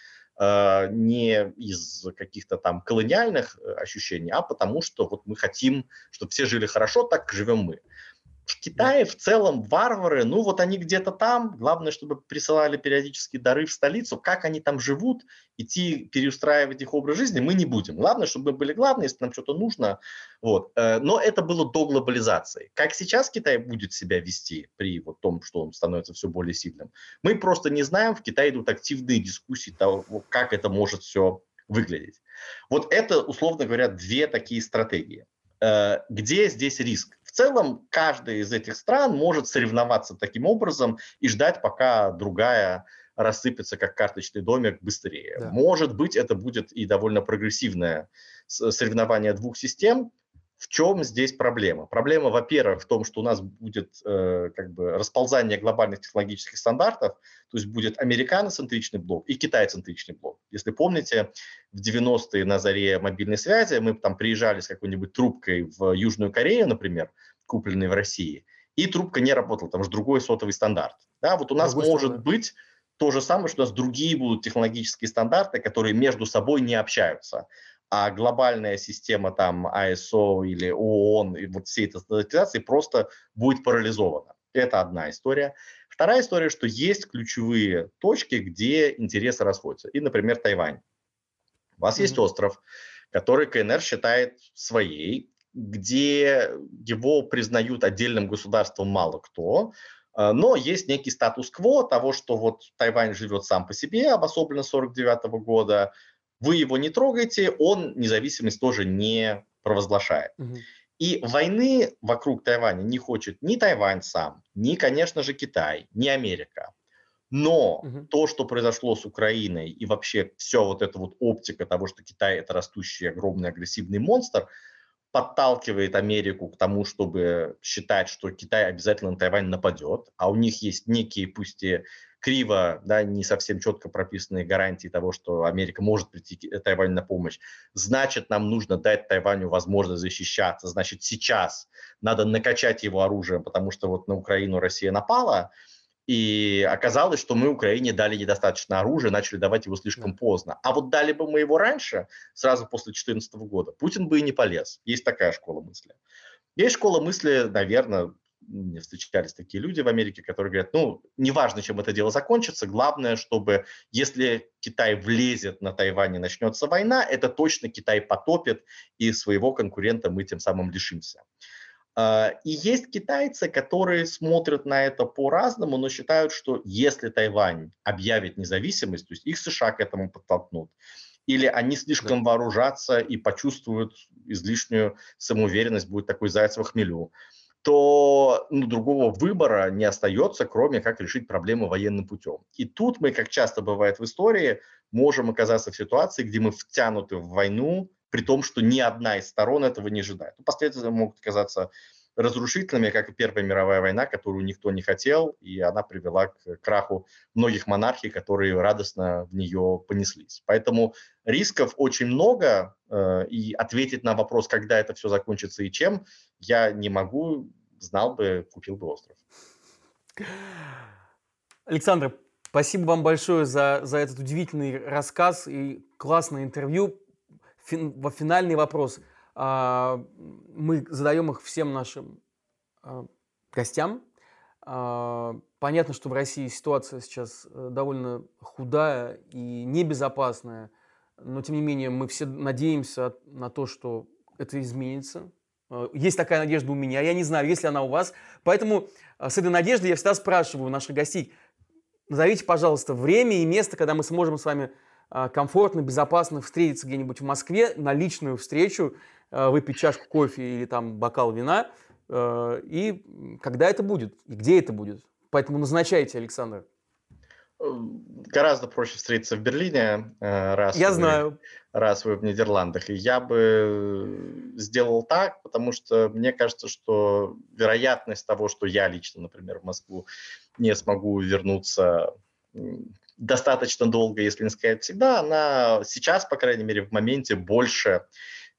не из каких-то там колониальных э, ощущений, а потому что вот мы хотим, чтобы все жили хорошо, так живем мы. В Китае в целом варвары, ну вот они где-то там, главное, чтобы присылали периодически дары в столицу, как они там живут, идти переустраивать их образ жизни мы не будем. Главное, чтобы мы были главные, если нам что-то нужно. Вот. Э, но это было до глобализации. Как сейчас Китай будет себя вести при вот том, что он становится все более сильным, мы просто не знаем. В Китае идут активные дискуссии того, как это может все выглядеть. Вот это, условно говоря, две такие стратегии. Э, где здесь риск? В целом, каждая из этих стран может соревноваться таким образом и ждать, пока другая рассыпется, как карточный домик, быстрее. Да. Может быть, это будет и довольно прогрессивное соревнование двух систем, в чем здесь проблема? Проблема, во-первых, в том, что у нас будет э, как бы расползание глобальных технологических стандартов, то есть будет американоцентричный блок и китайцентричный блок. Если помните, в 90-е на заре мобильной связи мы там приезжали с какой-нибудь трубкой в Южную Корею, например, купленной в России, и трубка не работала, там же другой сотовый стандарт. Да, вот у нас Другой может стандарт. быть то же самое, что у нас другие будут технологические стандарты, которые между собой не общаются а глобальная система там ISO или ООН и вот всей этой стандартизации просто будет парализована. Это одна история. Вторая история, что есть ключевые точки, где интересы расходятся. И, например, Тайвань. У вас mm-hmm. есть остров, который КНР считает своей, где его признают отдельным государством мало кто, а, но есть некий статус-кво того, что вот Тайвань живет сам по себе, обособленно 49 года, вы его не трогаете, он независимость тоже не провозглашает. Угу. И войны вокруг Тайваня не хочет ни Тайвань сам, ни, конечно же, Китай, ни Америка. Но угу. то, что произошло с Украиной и вообще все вот эта вот оптика того, что Китай это растущий огромный агрессивный монстр, подталкивает Америку к тому, чтобы считать, что Китай обязательно на Тайвань нападет, а у них есть некие, пусть и криво, да, не совсем четко прописанные гарантии того, что Америка может прийти Тайваню на помощь. Значит, нам нужно дать Тайваню возможность защищаться. Значит, сейчас надо накачать его оружием, потому что вот на Украину Россия напала, и оказалось, что мы Украине дали недостаточно оружия, начали давать его слишком поздно. А вот дали бы мы его раньше, сразу после 2014 года, Путин бы и не полез. Есть такая школа мысли. Есть школа мысли, наверное, мне встречались такие люди в Америке, которые говорят, ну, неважно, чем это дело закончится, главное, чтобы если Китай влезет на Тайвань и начнется война, это точно Китай потопит, и своего конкурента мы тем самым лишимся. А, и есть китайцы, которые смотрят на это по-разному, но считают, что если Тайвань объявит независимость, то есть их США к этому подтолкнут, или они слишком да. вооружатся и почувствуют излишнюю самоуверенность, будет такой заяц в хмелю, то ну, другого выбора не остается, кроме как решить проблему военным путем. И тут мы, как часто бывает в истории, можем оказаться в ситуации, где мы втянуты в войну, при том, что ни одна из сторон этого не ожидает. Ну, последствия могут оказаться разрушительными, как и Первая мировая война, которую никто не хотел, и она привела к краху многих монархий, которые радостно в нее понеслись. Поэтому рисков очень много, э, и ответить на вопрос, когда это все закончится и чем, я не могу, знал бы, купил бы остров. Александр, спасибо вам большое за, за этот удивительный рассказ и классное интервью. Фин, финальный вопрос – мы задаем их всем нашим а, гостям. А, понятно, что в России ситуация сейчас э, довольно худая и небезопасная, но тем не менее мы все надеемся на то, что это изменится. Есть такая надежда у меня, я не знаю, есть ли она у вас. Поэтому с этой надеждой я всегда спрашиваю наших гостей, назовите, пожалуйста, время и место, когда мы сможем с вами комфортно, безопасно встретиться где-нибудь в Москве на личную встречу выпить чашку кофе или там бокал вина, э, и когда это будет, и где это будет. Поэтому назначайте, Александр. Э, гораздо проще встретиться в Берлине, раз, я вы, знаю. раз вы в Нидерландах. И я бы сделал так, потому что мне кажется, что вероятность того, что я лично, например, в Москву не смогу вернуться достаточно долго, если не сказать всегда, она сейчас, по крайней мере, в моменте больше,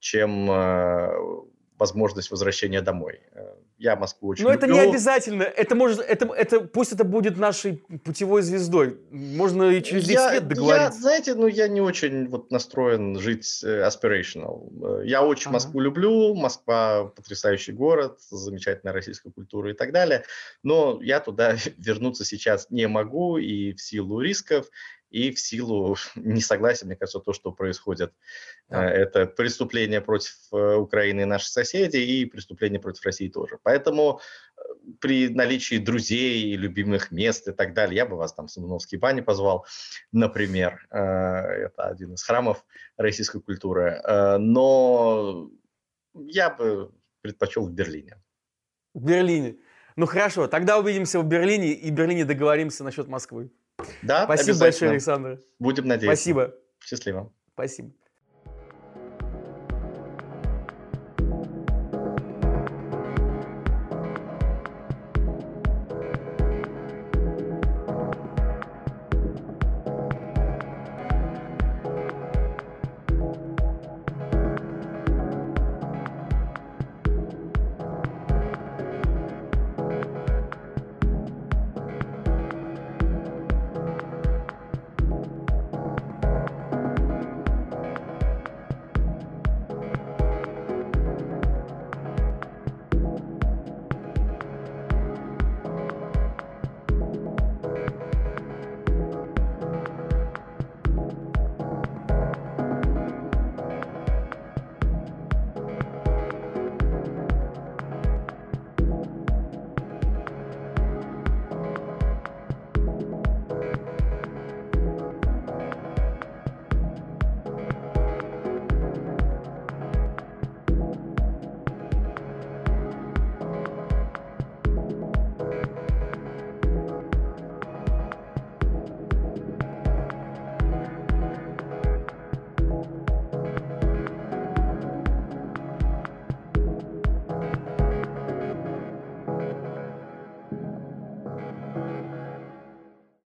чем э, возможность возвращения домой. Э, я Москву очень Но люблю. это не обязательно. Это может, это, это, пусть это будет нашей путевой звездой. Можно и через 10 я, лет договориться. Я, знаете, ну я не очень вот настроен жить э, aspirational. Я очень ага. Москву люблю. Москва потрясающий город, замечательная российская культура и так далее. Но я туда вернуться сейчас не могу и в силу рисков, и в силу несогласия, мне кажется, то, что происходит, да. Э, это преступление против э, Украины и наших соседей, и преступление против России тоже. Поэтому э, при наличии друзей, любимых мест и так далее, я бы вас там в Самуновские бани позвал, например. Это один из храмов российской культуры. Но я бы предпочел в Берлине. В Берлине. Ну хорошо, тогда увидимся в Берлине и в Берлине договоримся насчет Москвы. Да, Спасибо большое, Александр. Будем надеяться. Спасибо. Счастливо. Спасибо.